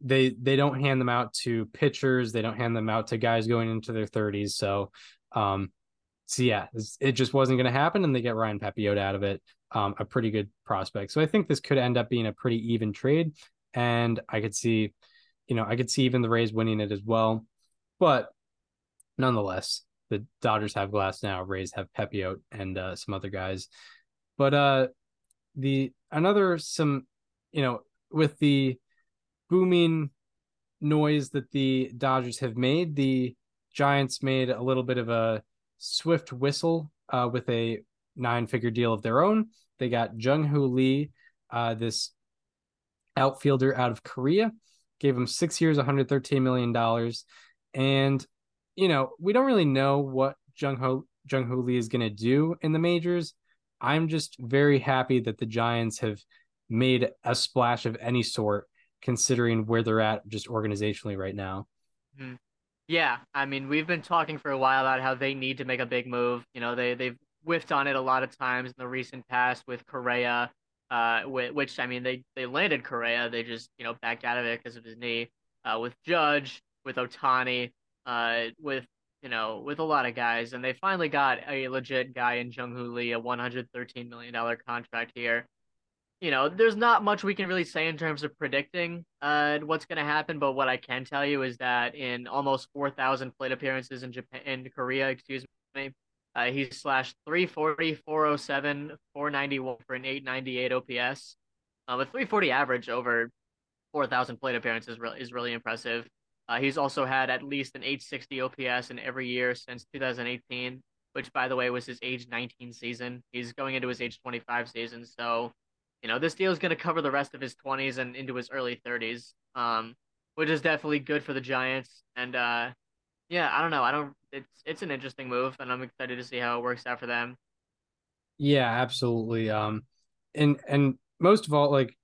S5: they they don't hand them out to pitchers. They don't hand them out to guys going into their thirties. So, um, so yeah, it just wasn't going to happen, and they get Ryan Pepiot out of it um, a pretty good prospect. So I think this could end up being a pretty even trade, and I could see, you know, I could see even the Rays winning it as well. But nonetheless, the Dodgers have Glasnow. Rays have Pepiot, and uh, some other guys. But uh, the another some, you know, with the booming noise that the Dodgers have made, the Giants made a little bit of a swift whistle uh, with a nine figure deal of their own. They got Jung Hoo Lee, uh, this outfielder out of Korea, gave him six years, $113 million. And, you know, we don't really know what Jung Ho Jung Hoo Lee is going to do in the majors. I'm just very happy that the Giants have made a splash of any sort, considering where they're at just organizationally right now.
S6: Mm-hmm. Yeah, I mean, we've been talking for a while about how they need to make a big move. You know, they they've whiffed on it a lot of times in the recent past with Correa, uh, which I mean they they landed Correa, they just you know backed out of it because of his knee. Uh, with Judge, with Ohtani, uh, with you know with a lot of guys, and they finally got a legit guy in Jung Hoo Lee, a 113 million dollar contract here. You know, there's not much we can really say in terms of predicting uh, what's to happen, but what I can tell you is that in almost 4,000 plate appearances in Japan, in Korea, excuse me, uh, he slashed 340, 407, 491 for an 898 OPS. Um, a 340 average over 4,000 plate appearances is really impressive. Uh, he's also had at least an 860 OPS in every year since 2018, which, by the way, was his age 19 season. He's going into his age 25 season. So, you know, this deal is going to cover the rest of his 20s and into his early 30s, um, which is definitely good for the Giants. And, uh, yeah, I don't know. I don't. It's it's an interesting move, and I'm excited to see how it works out for them.
S5: Yeah, absolutely. Um, and and most of all, like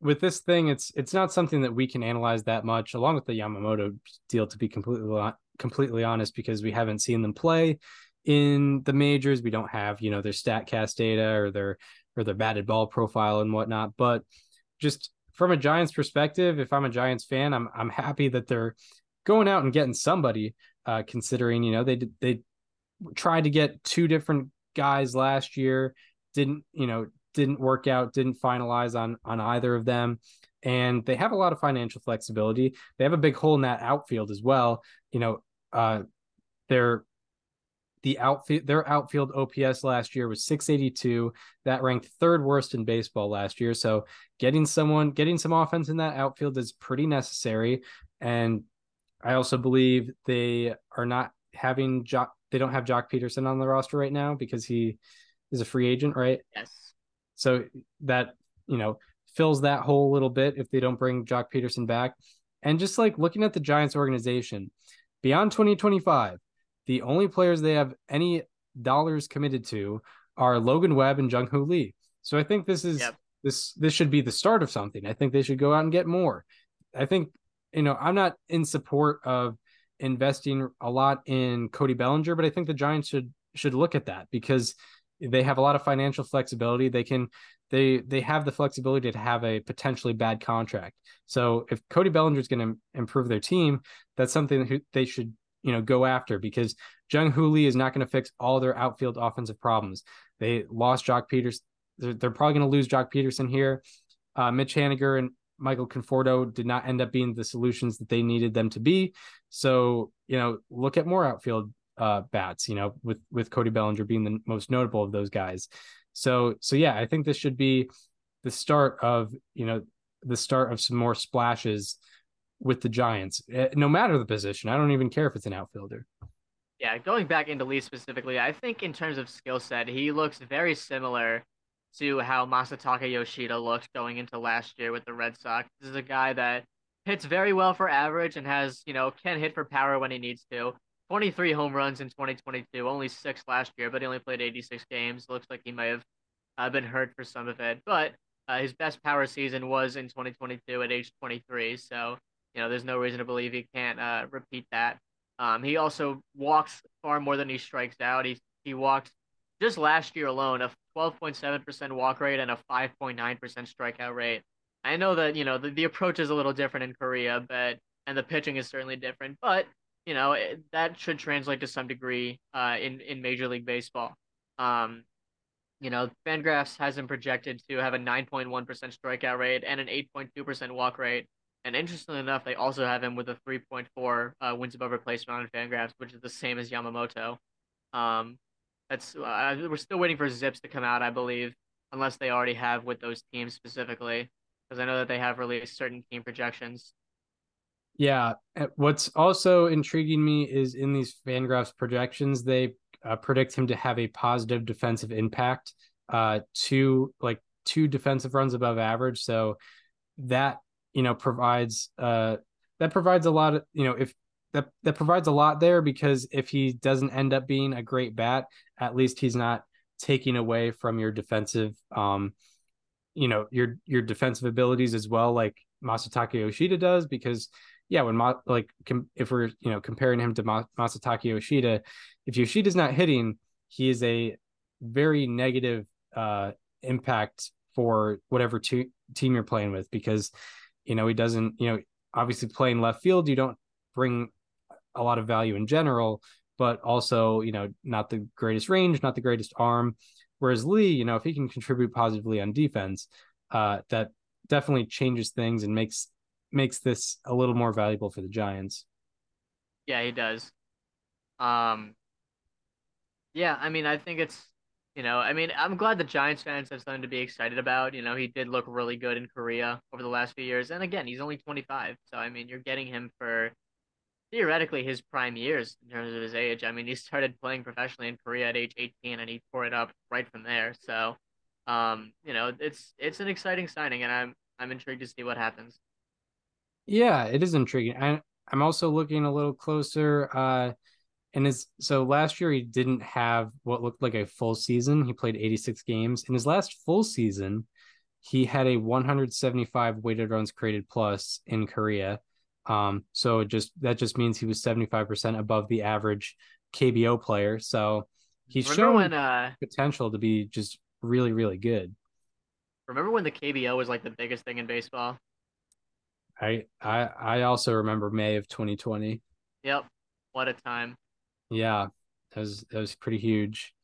S5: with this thing, it's it's not something that we can analyze that much, along with the Yamamoto deal, to be completely completely honest, because we haven't seen them play in the majors. We don't have you know their Statcast data or their or their batted ball profile and whatnot. But just from a Giants perspective, if I'm a Giants fan, I'm I'm happy that they're going out and getting somebody, uh, considering you know they they tried to get two different guys last year, didn't you know didn't work out, didn't finalize on on either of them, and they have a lot of financial flexibility. They have a big hole in that outfield as well. You know, uh, they're the outfield their outfield OPS last year was 682. That ranked third worst in baseball last year. So getting someone getting some offense in that outfield is pretty necessary. And I also believe they are not having Jock they don't have Joc Pederson on the roster right now because he is a free agent, right?
S6: Yes.
S5: So that, you know, fills that hole a little bit if they don't bring Joc Pederson back. And just like looking at the Giants organization, beyond 2025, the only players they have any dollars committed to are Logan Webb and Jung Hoo Lee. So I think this is
S6: Yep.
S5: this this should be the start of something. I think they should go out and get more. I think you know I'm not in support of investing a lot in Cody Bellinger, but I think the Giants should should look at that because they have a lot of financial flexibility. They can they they have the flexibility to have a potentially bad contract. So if Cody Bellinger is going to improve their team, that's something that they should you know go after because Jung Hoo Lee is not going to fix all their outfield offensive problems. They lost jock Peters. They're, they're probably going to lose Joc Pederson here. Uh, Mitch Haniger and Michael Conforto did not end up being the solutions that they needed them to be. So you know, look at more outfield uh, bats. You know, with with Cody Bellinger being the most notable of those guys. So so yeah, I think this should be the start of you know the start of some more splashes with the Giants, eh, no matter the position. I don't even care if it's an outfielder.
S6: Yeah, going back into Lee specifically, I think in terms of skill set, he looks very similar to how Masataka Yoshida looked going into last year with the Red Sox. This is a guy that hits very well for average and has, you know, can hit for power when he needs to. 23 home runs in 2022, only six last year, but he only played 86 games. Looks like he may have uh, been hurt for some of it, but uh, his best power season was in 2022 at age 23. So, you know, there's no reason to believe he can't uh, repeat that. Um, he also walks far more than he strikes out. He he walked just last year alone a 12.7% walk rate and a 5.9% strikeout rate. I know that you know the, the approach is a little different in Korea, but and the pitching is certainly different, but you know it, that should translate to some degree uh, in in Major League Baseball. Um, you know, Fangraphs has him projected to have a 9.1% strikeout rate and an 8.2% walk rate. And interestingly enough, they also have him with a 3.4 uh, wins above replacement on Fangraphs, which is the same as Yamamoto. Um, that's uh, we're still waiting for ZiPS to come out, I believe, unless they already have with those teams specifically, because I know that they have released certain team projections.
S5: Yeah. What's also intriguing me is in these Fangraphs projections, they uh, predict him to have a positive defensive impact, uh, two like two defensive runs above average. So that you know provides uh that provides a lot of you know if that that provides a lot there because if he doesn't end up being a great bat, at least he's not taking away from your defensive um you know your your defensive abilities as well like Masataka Yoshida does because yeah when Ma- like com- if we're you know comparing him to Ma- Masataka Yoshida if Yoshida's not hitting he is a very negative uh impact for whatever te- team you're playing with because you know he doesn't you know obviously playing left field you don't bring a lot of value in general but also you know not the greatest range not the greatest arm. Whereas lee you know if he can contribute positively on defense uh that definitely changes things and makes makes this a little more valuable for the giants
S6: Yeah, he does. Um, yeah, I mean, I think it's, you know, I mean, I'm glad the Giants fans have something to be excited about. You know, he did look really good in Korea over the last few years, and again, he's only 25, so I mean, you're getting him for theoretically his prime years in terms of his age. I mean, he started playing professionally in Korea at age 18, and he tore it up right from there. So, um, you know, it's it's an exciting signing, and I'm I'm intrigued to see what happens.
S5: Yeah it is intriguing. I, i'm also looking a little closer uh and his so last year he didn't have what looked like a full season. He played 86 games. In his last full season he had a 175 weighted runs created plus in korea. Um so it just that just means he was 75% above the average kbo player. So he's
S6: remember when uh
S5: potential to be just really really good.
S6: Remember when the KBO was like the biggest thing in baseball?
S5: I i i also remember may of 2020
S6: Yep, what a time.
S5: yeah that was that was pretty huge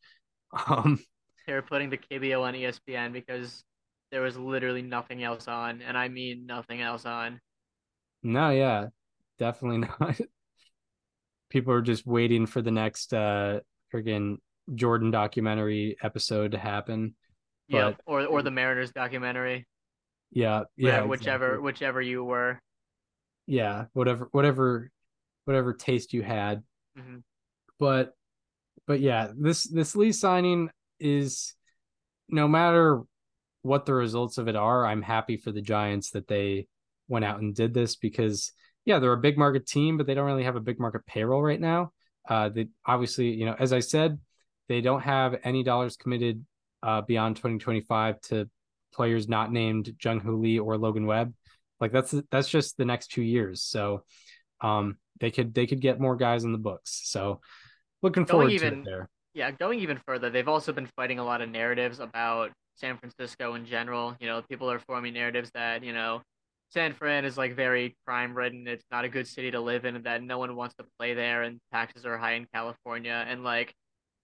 S5: um
S6: They were putting the KBO on ESPN because there was literally nothing else on, and I mean nothing else on.
S5: No, yeah, definitely not. People are just waiting for the next uh friggin' Jordan documentary episode to happen.
S6: Yep.
S5: But-
S6: Or or the Mariners documentary.
S5: Yeah,
S6: Yeah. whichever
S5: exactly.
S6: whichever you were.
S5: yeah, whatever, whatever, whatever taste you had.
S6: Mhm.
S5: But, but yeah, this this Lee signing is no matter what the results of it are, I'm happy for the Giants that they went out and did this because yeah, they're a big market team, but they don't really have a big market payroll right now. Uh, they obviously, you know, as I said, they don't have any dollars committed uh, beyond 2025 to players not named Jung Hoo Lee or Logan Webb. Like that's that's just the next two years. So um, they could they could get more guys in the books. So looking
S6: Going
S5: forward to it there.
S6: Yeah, going even further, they've also been fighting a lot of narratives about San Francisco in general. You know, people are forming narratives that, you know, San Fran is like very crime ridden. It's not a good city to live in, and that no one wants to play there, and taxes are high in California. And like,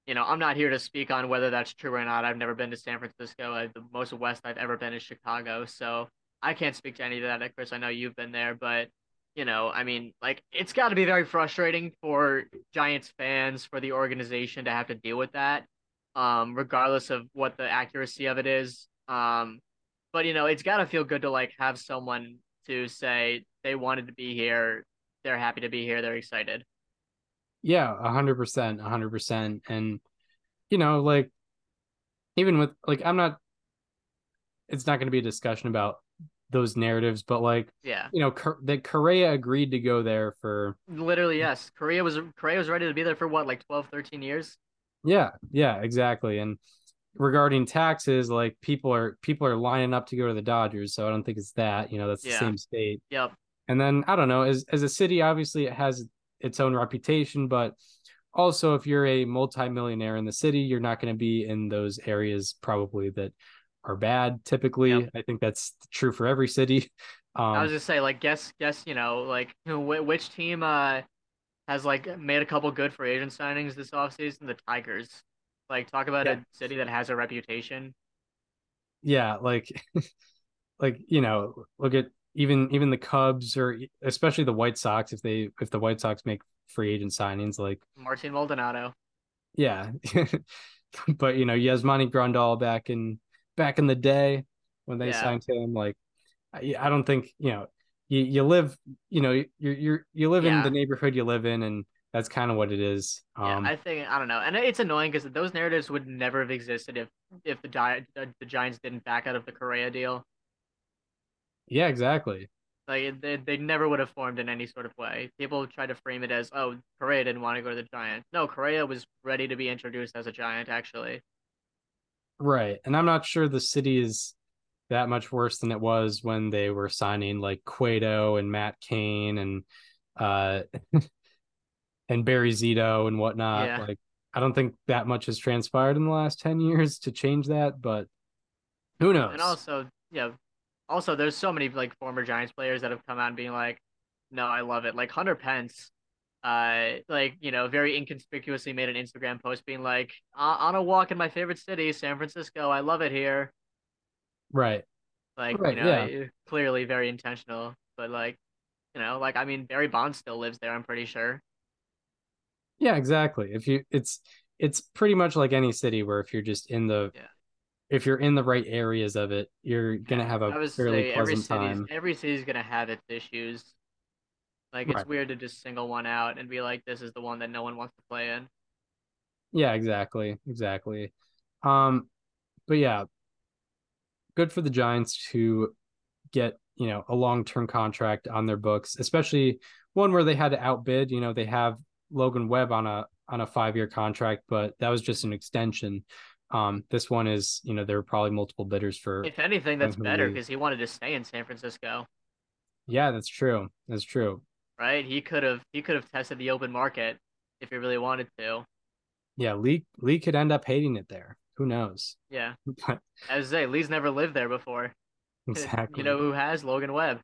S6: you know, I'm not here to speak on whether that's true or not. I've never been to San Francisco. I, the most west I've ever been is Chicago, so I can't speak to any of that. Chris, I know you've been there, but you know, I mean, like it's got to be very frustrating for Giants fans, for the organization to have to deal with that, um, regardless of what the accuracy of it is. Um, but you know, it's got to feel good to like have someone to say they wanted to be here, they're happy to be here, they're excited.
S5: Yeah, a hundred percent, a hundred percent. And you know, like even with like I'm not it's not gonna be a discussion about those narratives, but like,
S6: Yeah,
S5: you know, Cor- that Correa agreed to go there for
S6: literally, yes. Correa was Correa was ready to be there for what, like 12, 13 years.
S5: yeah, yeah, exactly. And regarding taxes, like people are people are lining up to go to the Dodgers, so I don't think it's that, you know, that's the same state.
S6: Yep.
S5: And then I don't know, as as a city, obviously it has its own reputation, but also if you're a multimillionaire in the city, you're not going to be in those areas probably that are bad. Typically,
S6: Yep.
S5: I think that's true for every city. Um,
S6: I was just say like guess guess you know like you know, wh- which team uh has like made a couple good free agent signings this offseason? The Tigers. Like talk about
S5: Yeah.
S6: a city that has a reputation.
S5: yeah, like like you know, look at even even the Cubs or especially the White Sox if they if the White Sox make free agent signings, like
S6: Martin Maldonado.
S5: yeah. but you know, Yasmani Grandal back in back in the day when they
S6: Yeah.
S5: signed him, like I, I don't think you know you you live you know you you're you live in the neighborhood you live in, and that's kind of what it is.
S6: Yeah,
S5: Um,
S6: I think I don't know, and it's annoying because those narratives would never have existed if if the Gi- the Giants didn't back out of the Correa deal.
S5: Yeah, exactly.
S6: Like they they never would have formed in any sort of way. People try to frame it as oh Correa didn't want to go to the giant. No, Correa was ready to be introduced as a Giant actually.
S5: Right. And I'm not sure the city is that much worse than it was when they were signing like Cueto and Matt Cain and uh and Barry Zito and whatnot.
S6: Yeah.
S5: Like I don't think that much has transpired in the last 10 years to change that, but who knows?
S6: And also, yeah, also there's so many like former Giants players that have come out and being like, "No, I love it." Like Hunter Pence, uh, like you know, very inconspicuously made an Instagram post being like, "On a walk in my favorite city, San Francisco. I love it here."
S5: right.
S6: Like
S5: Right,
S6: you know,
S5: yeah.
S6: clearly very intentional, but like, you know, like I mean, Barry Bonds still lives there. I'm pretty sure.
S5: Yeah, exactly. If you it's it's pretty much like any city where if you're just in the
S6: Yeah.
S5: If you're in the right areas of it, you're gonna have a fairly pleasant time.
S6: every city's gonna have its issues. Like it's
S5: Right.
S6: weird to just single one out and be like, "This is the one that no one wants to play in."
S5: Yeah, exactly. Exactly. Um, but yeah, good for the Giants to get, you know, a long-term contract on their books, especially one where they had to outbid, you know, they have Logan Webb on a on a five-year contract, but that was just an extension. Um, this one is, you know, there were probably multiple bidders for
S6: If anything, that's better because he wanted to stay in San Francisco,
S5: Yeah, that's true. That's true.
S6: right? He could have he could have tested the open market if he really wanted to.
S5: Yeah, Lee Lee could end up hating it there. Who knows?
S6: Yeah, as I say, Lee's never lived there before.
S5: exactly.
S6: You know who has Logan Webb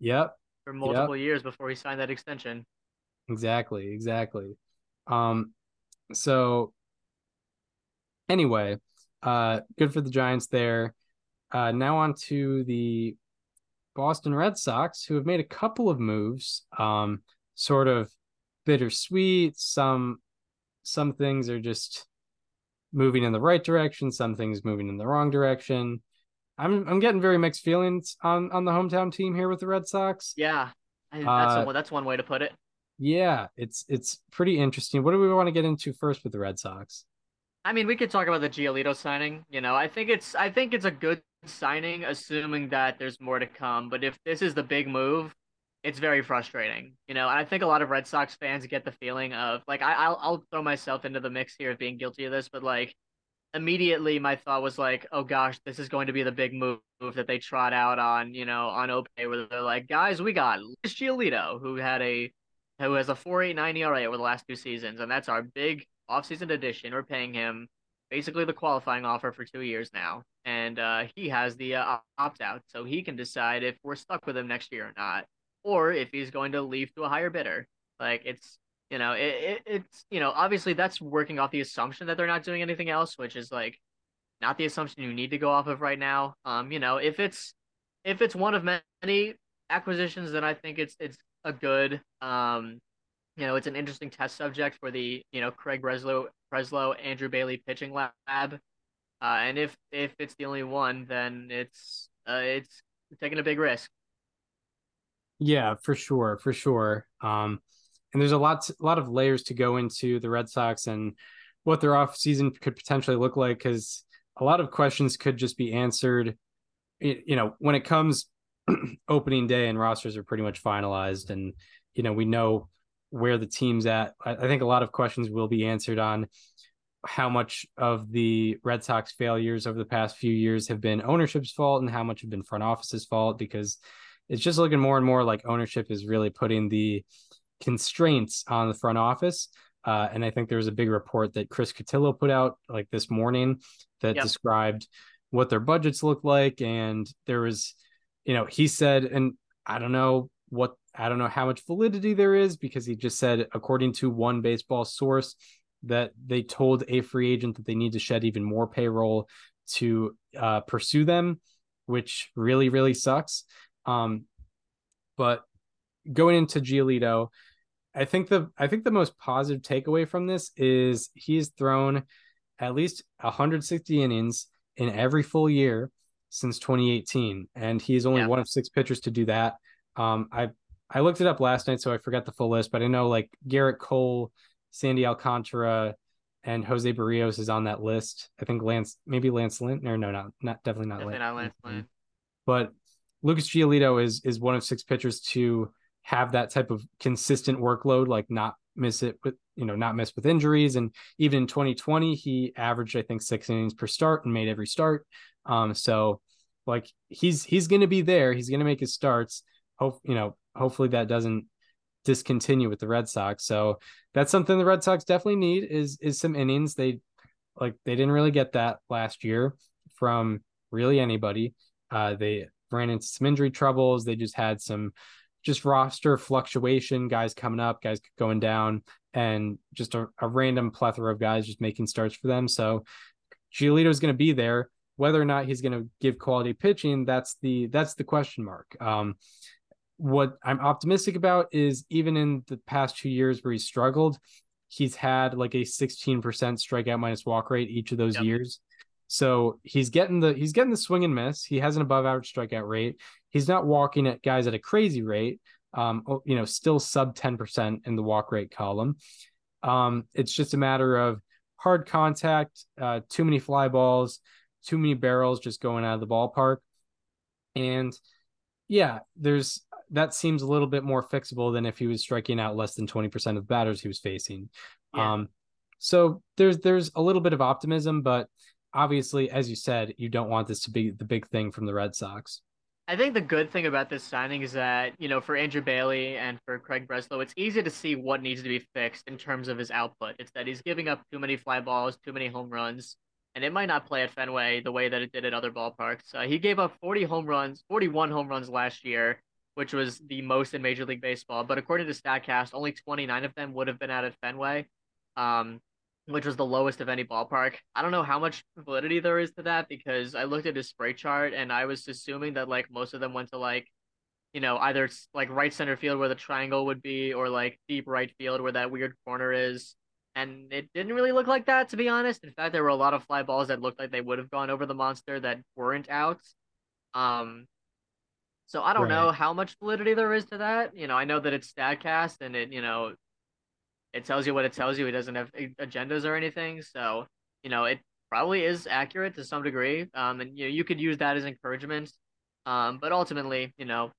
S5: Yep.
S6: for multiple years before he signed that extension.
S5: Exactly, exactly. Um, so anyway, uh, good for the Giants there. Uh, now on to the Boston Red Sox, who have made a couple of moves, um, sort of bittersweet, some some things are just moving in the right direction, some things moving in the wrong direction. I'm I'm getting very mixed feelings on on the hometown team here with the Red Sox.
S6: Yeah, that's
S5: Uh,
S6: a, that's one way to put it.
S5: Yeah, it's it's pretty interesting. What do we want to get into first with the Red Sox?
S6: I mean, we could talk about the Giolito signing. You know, I think it's I think it's a good signing, assuming that there's more to come. But if this is the big move, it's very frustrating. You know, and I think a lot of Red Sox fans get the feeling of like I, I'll I'll throw myself into the mix here of being guilty of this, but like immediately my thought was like, oh gosh, this is going to be the big move that they trot out on, you know, on OP where they're like, guys, we got Luis Giolito, who had a who has a 4.89 ERA over the last two seasons, and that's our big offseason addition. We're paying him basically the qualifying offer for two years now, and uh, he has the uh, opt out, so he can decide if we're stuck with him next year or not, or if he's going to leave to a higher bidder. Like it's you know it, it it's you know obviously that's working off the assumption that they're not doing anything else, which is like not the assumption you need to go off of right now. Um, you know if it's if it's one of many acquisitions, then I think it's it's a good um you know it's an interesting test subject for the you know Craig Breslow Breslow Andrew Bailey pitching lab uh, and if if it's the only one then it's uh, it's taking a big risk
S5: Yeah, for sure, for sure. Um, and there's a lot, a lot of layers to go into the Red Sox and what their off season could potentially look like because a lot of questions could just be answered. You know, when it comes opening day and rosters are pretty much finalized, and you know we know where the team's at. I, I think a lot of questions will be answered on how much of the Red Sox failures over the past few years have been ownership's fault and how much have been front office's fault because it's just looking more and more like ownership is really putting the constraints on the front office. Uh, and I think there was a big report that Chris Cotillo put out like this morning that
S6: Yep.
S5: described what their budgets look like. And there was, you know, he said, and I don't know what, I don't know how much validity there is because he just said, according to one baseball source, that they told a free agent that they need to shed even more payroll to uh, pursue them, which really, really sucks. Um, but going into Giolito, I think the I think the most positive takeaway from this is he's thrown at least 160 innings in every full year since 2018, and he's only
S6: Yeah.
S5: one of six pitchers to do that. Um, I I looked it up last night, so I forgot the full list, but I know like Gerrit Cole, Sandy Alcantara, and Jose Berrios is on that list. I think Lance, maybe Lance Lynn, or no, not not definitely not
S6: definitely
S5: Lance.
S6: not Lance Lynn.
S5: But Lucas Giolito is is one of six pitchers to have that type of consistent workload, like not miss it with you know not miss with injuries. And even in 2020, he averaged I think six innings per start and made every start. Um, so like he's he's going to be there. He's going to make his starts. Hope you know. Hopefully that doesn't discontinue with the Red Sox. So that's something the Red Sox definitely need is is some innings. They like they didn't really get that last year from really anybody. Uh, they ran into some injury troubles. They just had some just roster fluctuation, guys coming up, guys going down, and just a, a random plethora of guys just making starts for them. So Giolito is going to be there. Whether or not he's going to give quality pitching, that's the that's the question mark. Um, what I'm optimistic about is even in the past two years where he struggled, he's had like a 16% strikeout minus walk rate each of those
S6: Yep.
S5: years. So he's getting the he's getting the swing and miss. He has an above average strikeout rate. He's not walking at guys at a crazy rate. Um, oh, you know, still sub 10% in the walk rate column. Um, it's just a matter of hard contact, uh, too many fly balls, too many barrels just going out of the ballpark. And yeah, there's that seems a little bit more fixable than if he was striking out less than 20% of the batters he was facing.
S6: Yeah.
S5: Um, so there's there's a little bit of optimism, but obviously, as you said, you don't want this to be the big thing from the Red Sox.
S6: I think the good thing about this signing is that, you know, for Andrew Bailey and for Craig Breslow, it's easy to see what needs to be fixed in terms of his output. It's that he's giving up too many fly balls, too many home runs, and it might not play at Fenway the way that it did at other ballparks. Uh, he gave up 40 home runs, 41 home runs last year, which was the most in Major League Baseball. But according to StatCast, only 29 of them would have been out at Fenway. Um, which was the lowest of any ballpark. I don't know how much validity there is to that because I looked at his spray chart and I was assuming that like most of them went to like, you know, either like right center field where the triangle would be or like deep right field where that weird corner is. and it didn't really look like that to be honest. In fact, there were a lot of fly balls that looked like they would have gone over the monster that weren't out. Um, so I don't know how much validity there is to that. You know, I know that it's Statcast and it, you know, it tells you what it tells you. It doesn't have agendas or anything. So, you know, it probably is accurate to some degree. Um, and you know, you could use that as encouragement. Um, but ultimately, you know,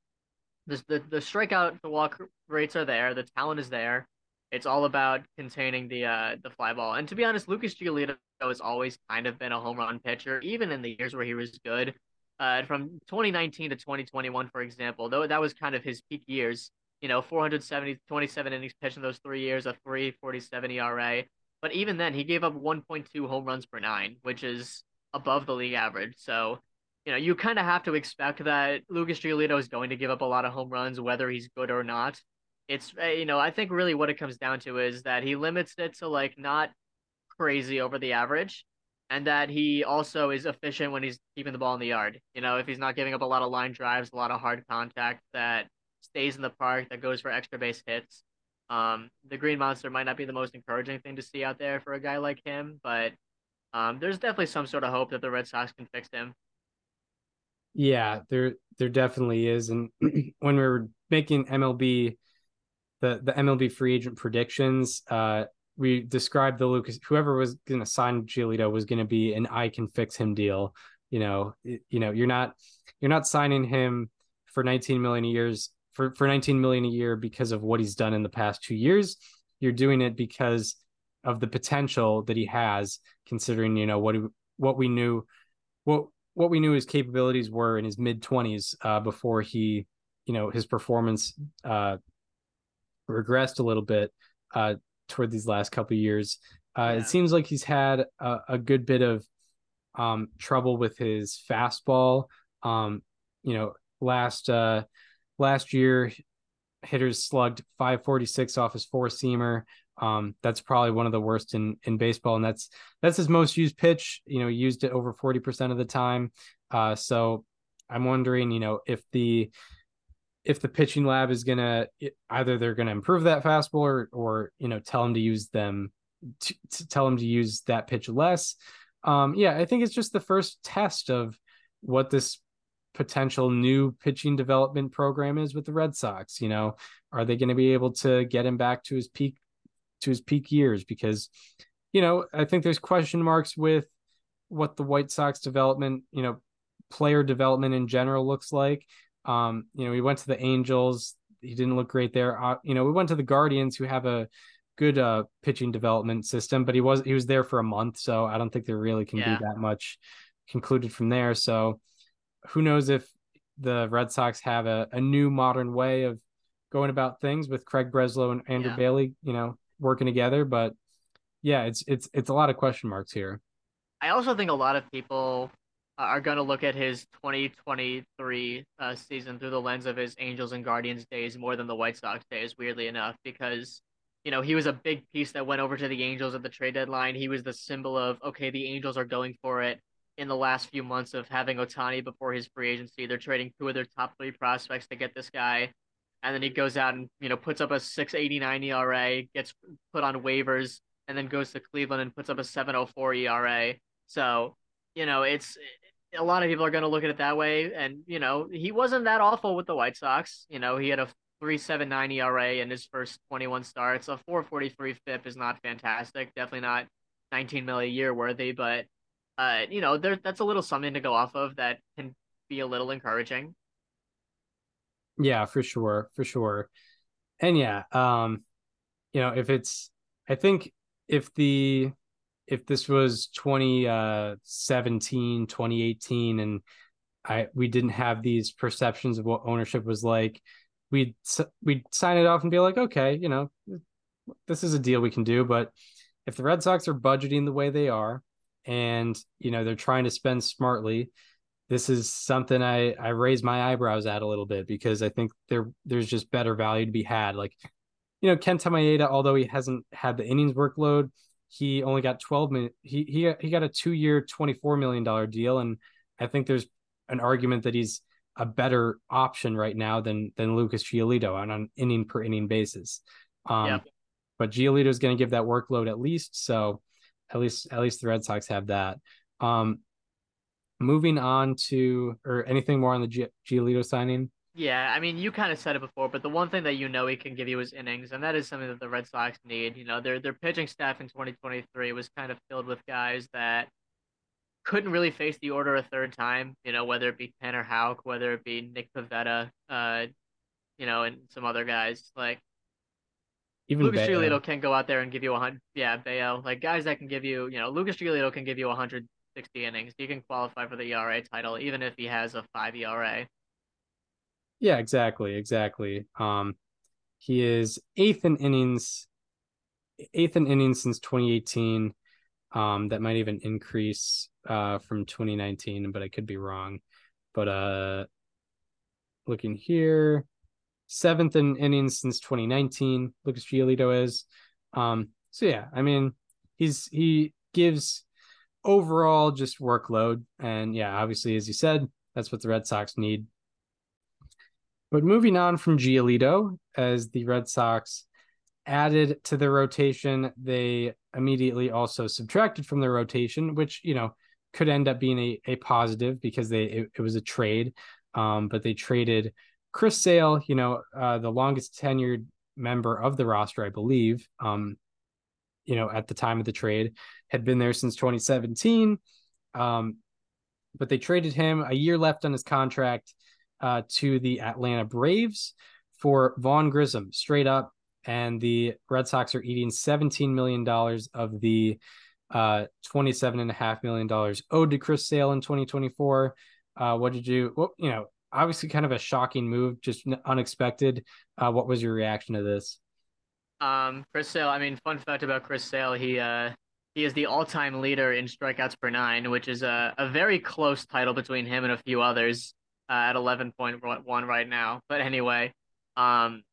S6: the the, the strikeout the walk rates are there. The talent is there. It's all about containing the uh the fly ball. And to be honest, Lucas Giolito has always kind of been a home run pitcher, even in the years where he was good. Uh, from 2019 to 2021, for example, though that was kind of his peak years. You know, 470, 27 innings pitched in those three years, a 347 ERA. But even then, he gave up 1.2 home runs per nine, which is above the league average. So, you know, you kind of have to expect that Lucas Giolito is going to give up a lot of home runs, whether he's good or not. It's, uh, you know, I think really what it comes down to is that he limits it to like not crazy over the average and that he also is efficient when he's keeping the ball in the yard. You know, if he's not giving up a lot of line drives, a lot of hard contact that stays in the park, that goes for extra base hits. Um, the Green Monster might not be the most encouraging thing to see out there for a guy like him, but um, there's definitely some sort of hope that the Red Sox can fix him.
S5: Yeah, there there definitely is. And when we were making MLB the the MLB free agent predictions, uh we described the Lucas whoever was going to sign Giolito was going to be an I can fix him deal. You know, you know, you're not you're not signing him for 19 million a years for for 19 million a year because of what he's done in the past 2 years. You're doing it because of the potential that he has considering, you know, what what we knew what what we knew his capabilities were in his mid 20s uh, before he you know his performance uh, regressed a little bit uh, toward these last couple of years uh,
S6: Yeah.
S5: it seems like he's had a, a good bit of um, trouble with his fastball um, you know last uh, last year hitters slugged 546 off his four seamer um, that's probably one of the worst in in baseball and that's that's his most used pitch. You know, he used it over 40% of the time. Uh, so I'm wondering, you know, if the if the pitching lab is gonna either they're gonna improve that fastball or or you know tell him to use them to, to tell him to use that pitch less. Um, yeah, I think it's just the first test of what this potential new pitching development program is with the Red Sox. You know, are they going to be able to get him back to his peak to his peak years? Because you know, I think there's question marks with what the White Sox development, you know, player development in general looks like. Um, you know, we went to the Angels, he didn't look great there. Uh, you know, we went to the Guardians who have a good uh pitching development system, but he was he was there for a month, so I don't think there really can
S6: Yeah.
S5: be that much concluded from there. So who knows if the Red Sox have a, a new modern way of going about things with Craig Breslow and Andrew
S6: Yeah.
S5: Bailey, you know, working together. But yeah, it's it's it's a lot of question marks here.
S6: I also think a lot of people are going to look at his 2023 uh, season through the lens of his Angels and Guardians days more than the White Sox days, weirdly enough, because, you know, he was a big piece that went over to the Angels at the trade deadline. He was the symbol of, okay, the Angels are going for it in the last few months of having Ohtani before his free agency. They're trading two of their top three prospects to get this guy. And then he goes out and, you know, puts up a 689 ERA, gets put on waivers, and then goes to Cleveland and puts up a 704 ERA. So, you know, it's a lot of people are going to look at it that way. And, you know, he wasn't that awful with the White Sox. You know, he had a 379 ERA in his first 21 starts. A 443 FIP is not fantastic. Definitely not 19 million a year worthy, but, uh, you know, there that's a little something to go off of that can be a little encouraging.
S5: Yeah, for sure, for sure. And yeah, um, you know, if it's I think if the if this was 2017, uh, 2018 and I we didn't have these perceptions of what ownership was like, we'd we'd sign it off and be like, okay, you know, this is a deal we can do, but if the Red Sox are budgeting the way they are and, you know, they're trying to spend smartly, this is something I I raise my eyebrows at a little bit because I think there there's just better value to be had. Like, you know, Kenta Maeda, although he hasn't had the innings workload, he only got 12 minutes. He he he got a two year, 24 million dollar deal, and I think there's an argument that he's a better option right now than than Lucas Giolito on an inning per inning basis. Um,
S6: Yep.
S5: but Giolito is going to give that workload at least. So at least at least the Red Sox have that. Um, moving on to or anything more on the G- Giolito signing?
S6: Yeah, I mean, you kind of said it before, but the one thing that you know he can give you is innings, and that is something that the Red Sox need. You know, their their pitching staff in 2023 was kind of filled with guys that couldn't really face the order a third time. You know, whether it be Tanner Houck, whether it be Nick Pivetta, uh, you know, and some other guys like
S5: Even
S6: Lucas
S5: Bello.
S6: Giolito can go out there and give you a hundred. Yeah, Bello, like guys that can give you, you know, Lucas Giolito can give you 160 innings. He can qualify for the ERA title, even if he has a five ERA.
S5: Yeah, exactly, exactly. Um, he is eighth in innings, eighth in innings since 2018. Um, that might even increase uh from 2019, but I could be wrong. But uh, looking here, seventh in innings since 2019. Lucas Giolito is. Um, so yeah, I mean, he's he gives overall just workload, and yeah, obviously, as you said, that's what the Red Sox need. But moving on from Giolito, as the Red Sox added to the rotation, they immediately also subtracted from the rotation, which you know could end up being a, a positive because they it, it was a trade. Um, but they traded Chris Sale, you know, uh, the longest tenured member of the roster, I believe. Um, you know, at the time of the trade, had been there since 2017. Um, but they traded him a year left on his contract uh, to the Atlanta Braves for Vaughn Grissom, straight up. And the Red Sox are eating $17 million of the uh, $27.5 million owed to Chris Sale in 2024. Uh, what did you, well, you know, obviously kind of a shocking move, just unexpected. Uh, what was your reaction to this?
S6: Um, Chris Sale. I mean, fun fact about Chris Sale, he uh he is the all-time leader in strikeouts per nine, which is a, a very close title between him and a few others uh, at 11.1 right now. But anyway, um,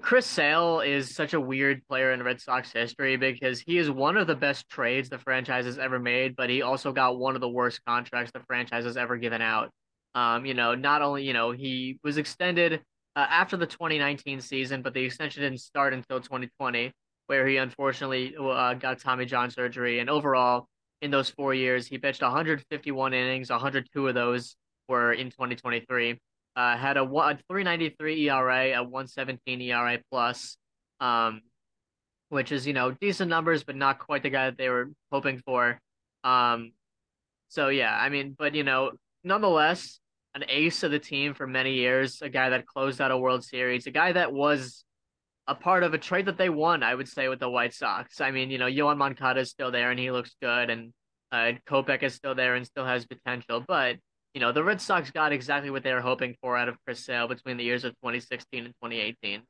S6: Chris Sale is such a weird player in Red Sox history because he is one of the best trades the franchise has ever made, but he also got one of the worst contracts the franchise has ever given out. Um, you know, not only, you know, he was extended uh, after the 2019 season, but the extension didn't start until 2020, where he unfortunately uh, got Tommy John surgery. And overall, in those four years, he pitched 151 innings, 102 of those were in 2023. Uh, had a, a 393 ERA, a 117 ERA plus, um, which is, you know, decent numbers, but not quite the guy that they were hoping for. Um, so, yeah, I mean, but, you know, nonetheless, an ace of the team for many years, a guy that closed out a World Series, a guy that was a part of a trade that they won, I would say, with the White Sox. I mean, you know, Yoan Moncada is still there and he looks good, and uh, Kopech is still there and still has potential. But, you know, the Red Sox got exactly what they were hoping for out of Chris Sale between the years of 2016 and 2018.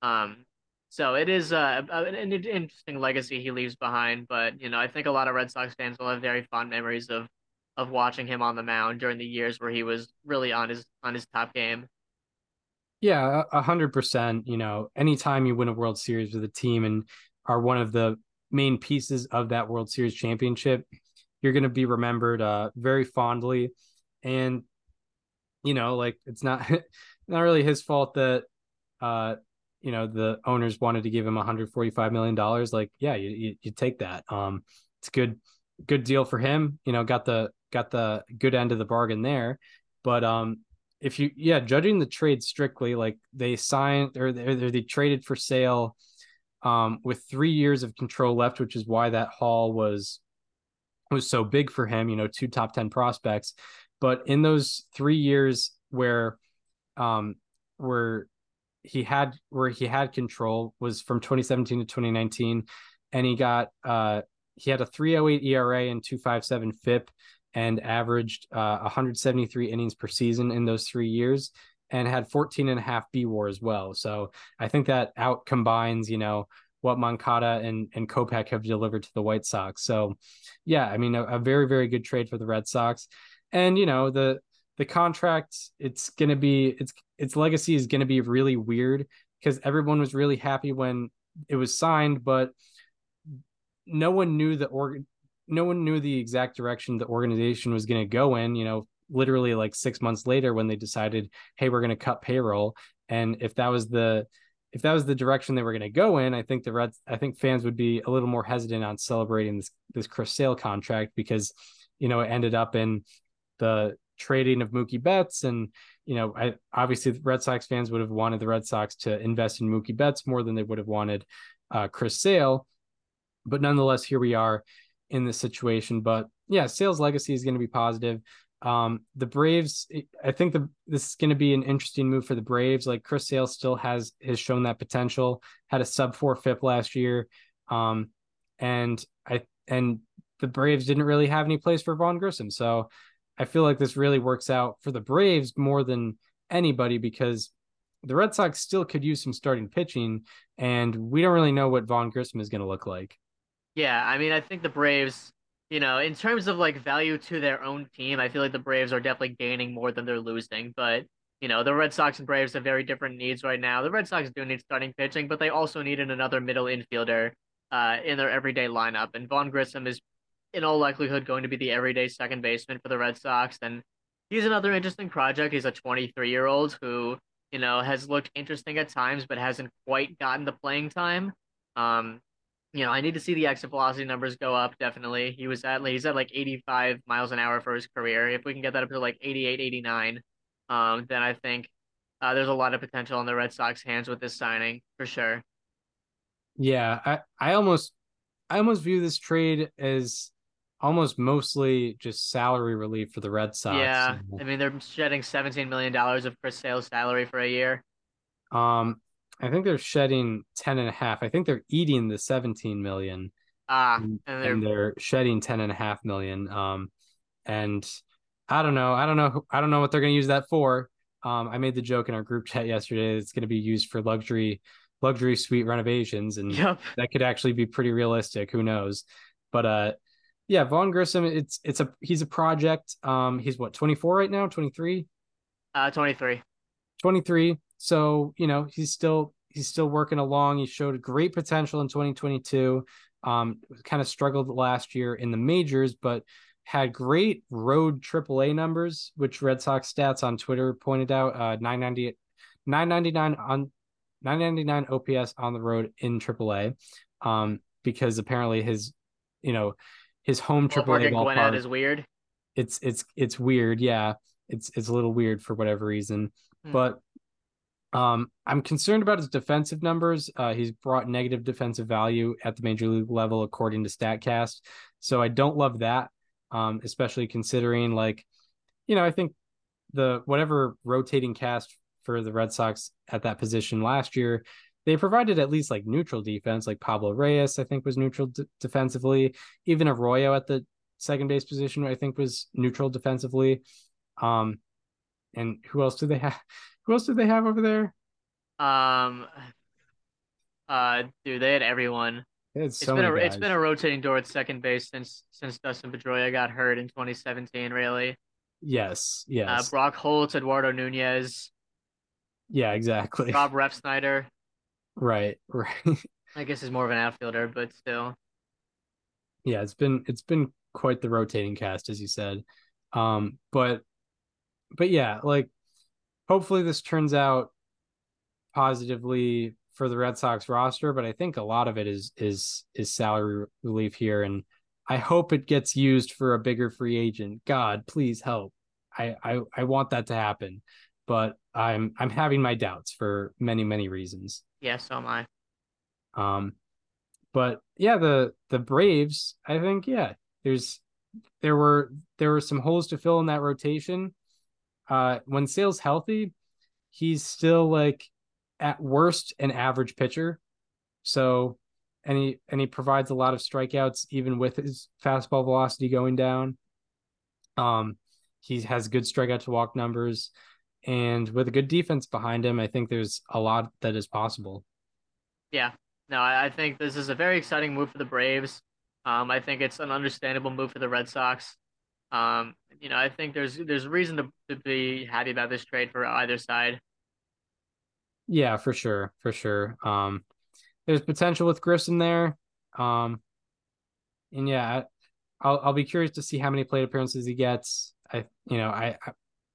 S6: Um, so it is uh, an interesting legacy he leaves behind, but you know I think a lot of Red Sox fans will have very fond memories of of watching him on the mound during the years where he was really on his on his top game.
S5: Yeah, a hundred percent. You know, anytime you win a World Series with a team and are one of the main pieces of that World Series championship, you're going to be remembered uh, very fondly. And you know, like it's not not really his fault that uh, you know the owners wanted to give him 145 million dollars. Like, yeah, you, you you take that. Um, it's good good deal for him. You know, got the got the good end of the bargain there. But um, if you yeah, judging the trade strictly, like they signed or they, they traded for Sale um with three years of control left, which is why that haul was was so big for him, you know, two top 10 prospects. But in those three years where um where he had where he had control was from 2017 to 2019 and he got uh he had a 308 ERA and 257 FIP and averaged uh, 173 innings per season in those three years and had 14 and a half bWAR as well. So I think that out combines, you know, what Moncada and, and Kopech have delivered to the White Sox. So yeah, I mean, a, a very, very good trade for the Red Sox. And, you know, the, the contract, it's going to be, its, its legacy is going to be really weird because everyone was really happy when it was signed, but no one knew the org no one knew the exact direction the organization was going to go in you know literally like six months later when they decided hey we're going to cut payroll. And if that was the if that was the direction they were going to go in, I think the Reds, I think fans would be a little more hesitant on celebrating this this Chris Sale contract because, you know, it ended up in the trading of Mookie Betts, and you know, I obviously the Red Sox fans would have wanted the Red Sox to invest in Mookie Betts more than they would have wanted uh, Chris Sale, but nonetheless, here we are in this situation. But yeah, Sale's legacy is going to be positive. Um, the Braves, I think the this is going to be an interesting move for the Braves. Like Chris Sale still has has shown that potential. Had a sub four FIP last year, um, and I and the Braves didn't really have any place for Vaughn Grissom. So I feel like this really works out for the Braves more than anybody because the Red Sox still could use some starting pitching, and we don't really know what Vaughn Grissom is going to look like.
S6: Yeah, I mean, I think the Braves you know, in terms of like value to their own team, I feel like the Braves are definitely gaining more than they're losing. But you know, the Red Sox and Braves have very different needs right now. The Red Sox do need starting pitching, but they also needed another middle infielder uh, in their everyday lineup. And Vaughn Grissom is, in all likelihood, going to be the everyday second baseman for the Red Sox. And he's another interesting project. He's a 23 year old who, you know, has looked interesting at times, but hasn't quite gotten the playing time. Um, you know, I need to see the exit velocity numbers go up. Definitely, he was at he's at like 85 miles an hour for his career. If we can get that up to like 88, 89, um, then I think uh, there's a lot of potential in the Red Sox hands with this signing for sure.
S5: Yeah, I I almost I almost view this trade as almost mostly just salary relief for the Red Sox.
S6: Yeah, I mean they're shedding 17 million dollars of Chris Sale's salary for a year.
S5: Um, I think they're shedding 10 and a half. I think they're eating the 17 million.
S6: Ah,
S5: and they're, and they're shedding 10 and a half million. Um, and I don't know. I don't know. I don't know what they're going to use that for. Um, I made the joke in our group chat yesterday. It's going to be used for luxury, luxury suite renovations, and
S6: yep.
S5: that could actually be pretty realistic. Who knows? But uh, yeah, Vaughn Grissom. It's it's a he's a project. Um, he's what 24 right now, 23.
S6: Uh, 23.
S5: 23. So, you know, he's still he's still working along. He showed great potential in 2022. Um, kind of struggled last year in the majors, but had great road AAA numbers, which Red Sox stats on Twitter pointed out. Uh, 990, 999 on 999 OPS on the road in AAA. Um, because apparently his, you know, his home AAA ballpark
S6: is weird.
S5: It's it's it's weird, yeah. It's it's a little weird for whatever reason, hmm. but um, I'm concerned about his defensive numbers. Uh, he's brought negative defensive value at the major league level, according to Statcast. So I don't love that, um, especially considering like, you know, I think the whatever rotating cast for the Red Sox at that position last year, they provided at least like neutral defense. Like Pablo Reyes, I think was neutral d- defensively. Even Arroyo at the second base position, I think was neutral defensively. Um, and who else do they have? Who else did they have over there?
S6: Um, uh, dude, they had everyone.
S5: They had so
S6: it's been a
S5: guys.
S6: it's been a rotating door at second base since since Dustin Pedroia got hurt in 2017. Really.
S5: Yes.
S6: Uh,
S5: Yes.
S6: Uh, Brock Holt, Eduardo Nunez.
S5: Yeah. Exactly.
S6: Rob Refsnyder.
S5: Right. Right.
S6: I guess he's more of an outfielder, but still.
S5: Yeah, it's been it's been quite the rotating cast, as you said. Um, but but yeah, like hopefully this turns out positively for the Red Sox roster, but I think a lot of it is is is salary relief here, and I hope it gets used for a bigger free agent. God, please help. I I, I want that to happen, but I'm I'm having my doubts for many many reasons.
S6: Yeah, so am I.
S5: Um, but yeah, the the Braves, I think yeah, there's there were there were some holes to fill in that rotation uh, when Sale's healthy, he's still like at worst an average pitcher. So, and he and he provides a lot of strikeouts even with his fastball velocity going down. Um, he has good strikeout to walk numbers, and with a good defense behind him, I think there's a lot that is possible.
S6: Yeah, no, I think this is a very exciting move for the Braves. Um, I think it's an understandable move for the Red Sox. Um, you know, I think there's there's reason to, to be happy about this trade for either side.
S5: Yeah, for sure, for sure. Um, there's potential with Grissom there. Um, and yeah, I'll I'll be curious to see how many plate appearances he gets. I you know I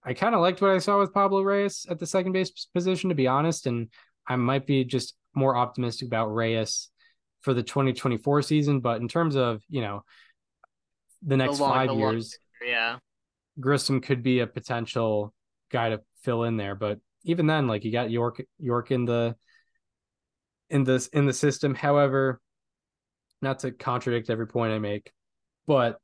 S5: I, kind of liked what I saw with Pablo Reyes at the second base position to be honest, and I might be just more optimistic about Reyes for the 2024 season. But in terms of, you know, the next
S6: long-
S5: five
S6: the long
S5: years,
S6: Yeah.
S5: Grissom could be a potential guy to fill in there. But even then, like you got Yorke Yorke in the in this in the system. However, not to contradict every point I make, but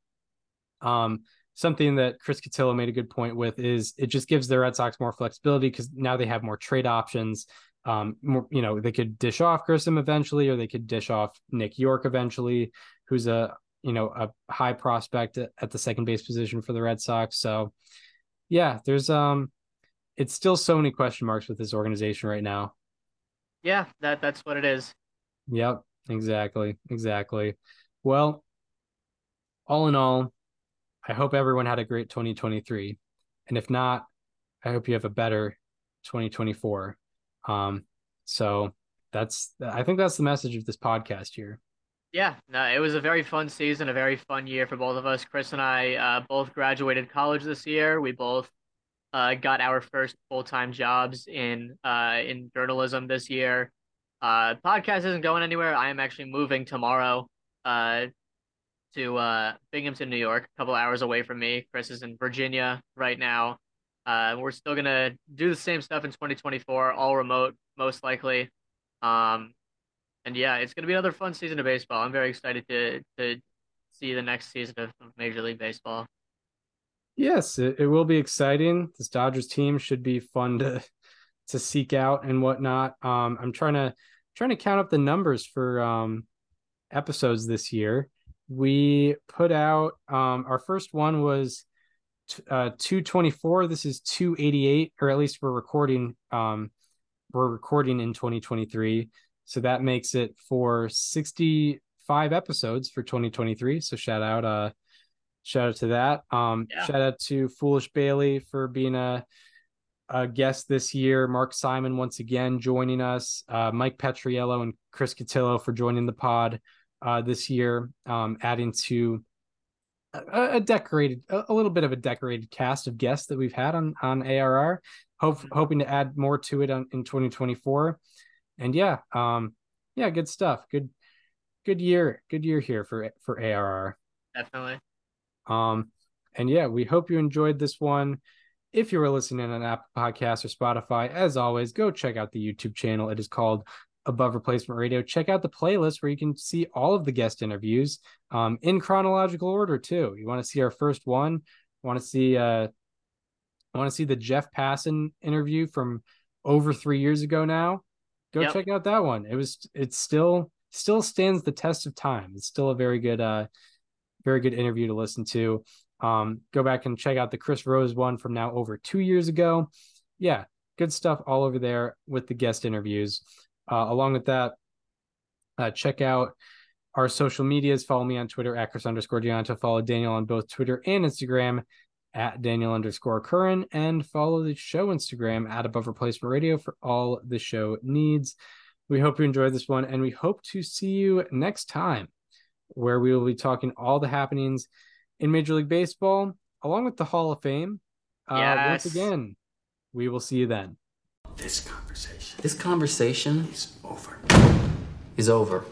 S5: um something that Chris Cotillo made a good point with is it just gives the Red Sox more flexibility because now they have more trade options. Um, more, you know, they could dish off Grissom eventually, or they could dish off Nick Yorke eventually, who's a you know a high prospect at, at the second base position for the Red Sox. So, yeah, there's um, it's still so many question marks with this organization right now.
S6: Yeah, that that's what it is.
S5: Yep, exactly, exactly. Well, all in all, I hope everyone had a great 2023. And if not, I hope you have a better 2024. Um, so that's I think that's the message of this podcast here.
S6: Yeah, no, it was a very fun season, a very fun year for both of us. Chris and I uh, both graduated college this year. We both uh, got our first full time jobs in uh, in journalism this year. Uh, podcast isn't going anywhere. I am actually moving tomorrow uh, to uh, Binghamton, New York, a couple hours away from me. Chris is in Virginia right now. Uh, we're still gonna do the same stuff in 2024, all remote, most likely. Um, and yeah, it's gonna be another fun season of baseball. I'm very excited to to see the next season of, Major League Baseball.
S5: Yes, it, it will be exciting. This Dodgers team should be fun to to seek out and whatnot. Um, I'm trying to trying to count up the numbers for um episodes this year. We put out um our first one was t- uh 224. This is 288, or at least we're recording um we're recording in 2023. So that makes it for 65 episodes for 2023. So shout out uh shout out to that. Um
S6: Yeah.
S5: shout out to Foolish Bailey for being a a guest this year. Mark Simon once again joining us. Uh, Mike Petriello and Chris Cotillo for joining the pod uh, this year, um, adding to a, a decorated, a, a little bit of a decorated cast of guests that we've had on on ARR. Hope hoping to add more to it on, in 2024. And yeah, um, yeah, good stuff. Good, good year. Good year here for for ARR.
S6: Definitely.
S5: Um, and yeah, we hope you enjoyed this one. If you were listening on Apple Podcasts or Spotify, as always, go check out the YouTube channel. It is called Above Replacement Radio. Check out the playlist where you can see all of the guest interviews um, in chronological order too. You want to see our first one? Want to see? Uh, want to see the Jeff Passan interview from over three years ago now? Go
S6: Yep.
S5: check out that one. It was. It still still stands the test of time. It's still a very good. Uh, very good interview to listen to. Um, go back and check out the Chris Rose one from now over two years ago. Yeah, good stuff all over there with the guest interviews. Uh, along with that, uh, check out our social medias. Follow me on Twitter at Chris underscore Gianto. Follow Daniel on both Twitter and Instagram at Daniel underscore Curran. And follow the show Instagram at Above Replacement Radio for all the show needs. We hope you enjoyed this one, and we hope to see you next time, where we will be talking all the happenings in Major League Baseball, along with the Hall of Fame. Uh, Once
S6: Yes.
S5: again, we will see you then.
S1: This conversation
S7: This conversation
S1: is over.
S7: is over.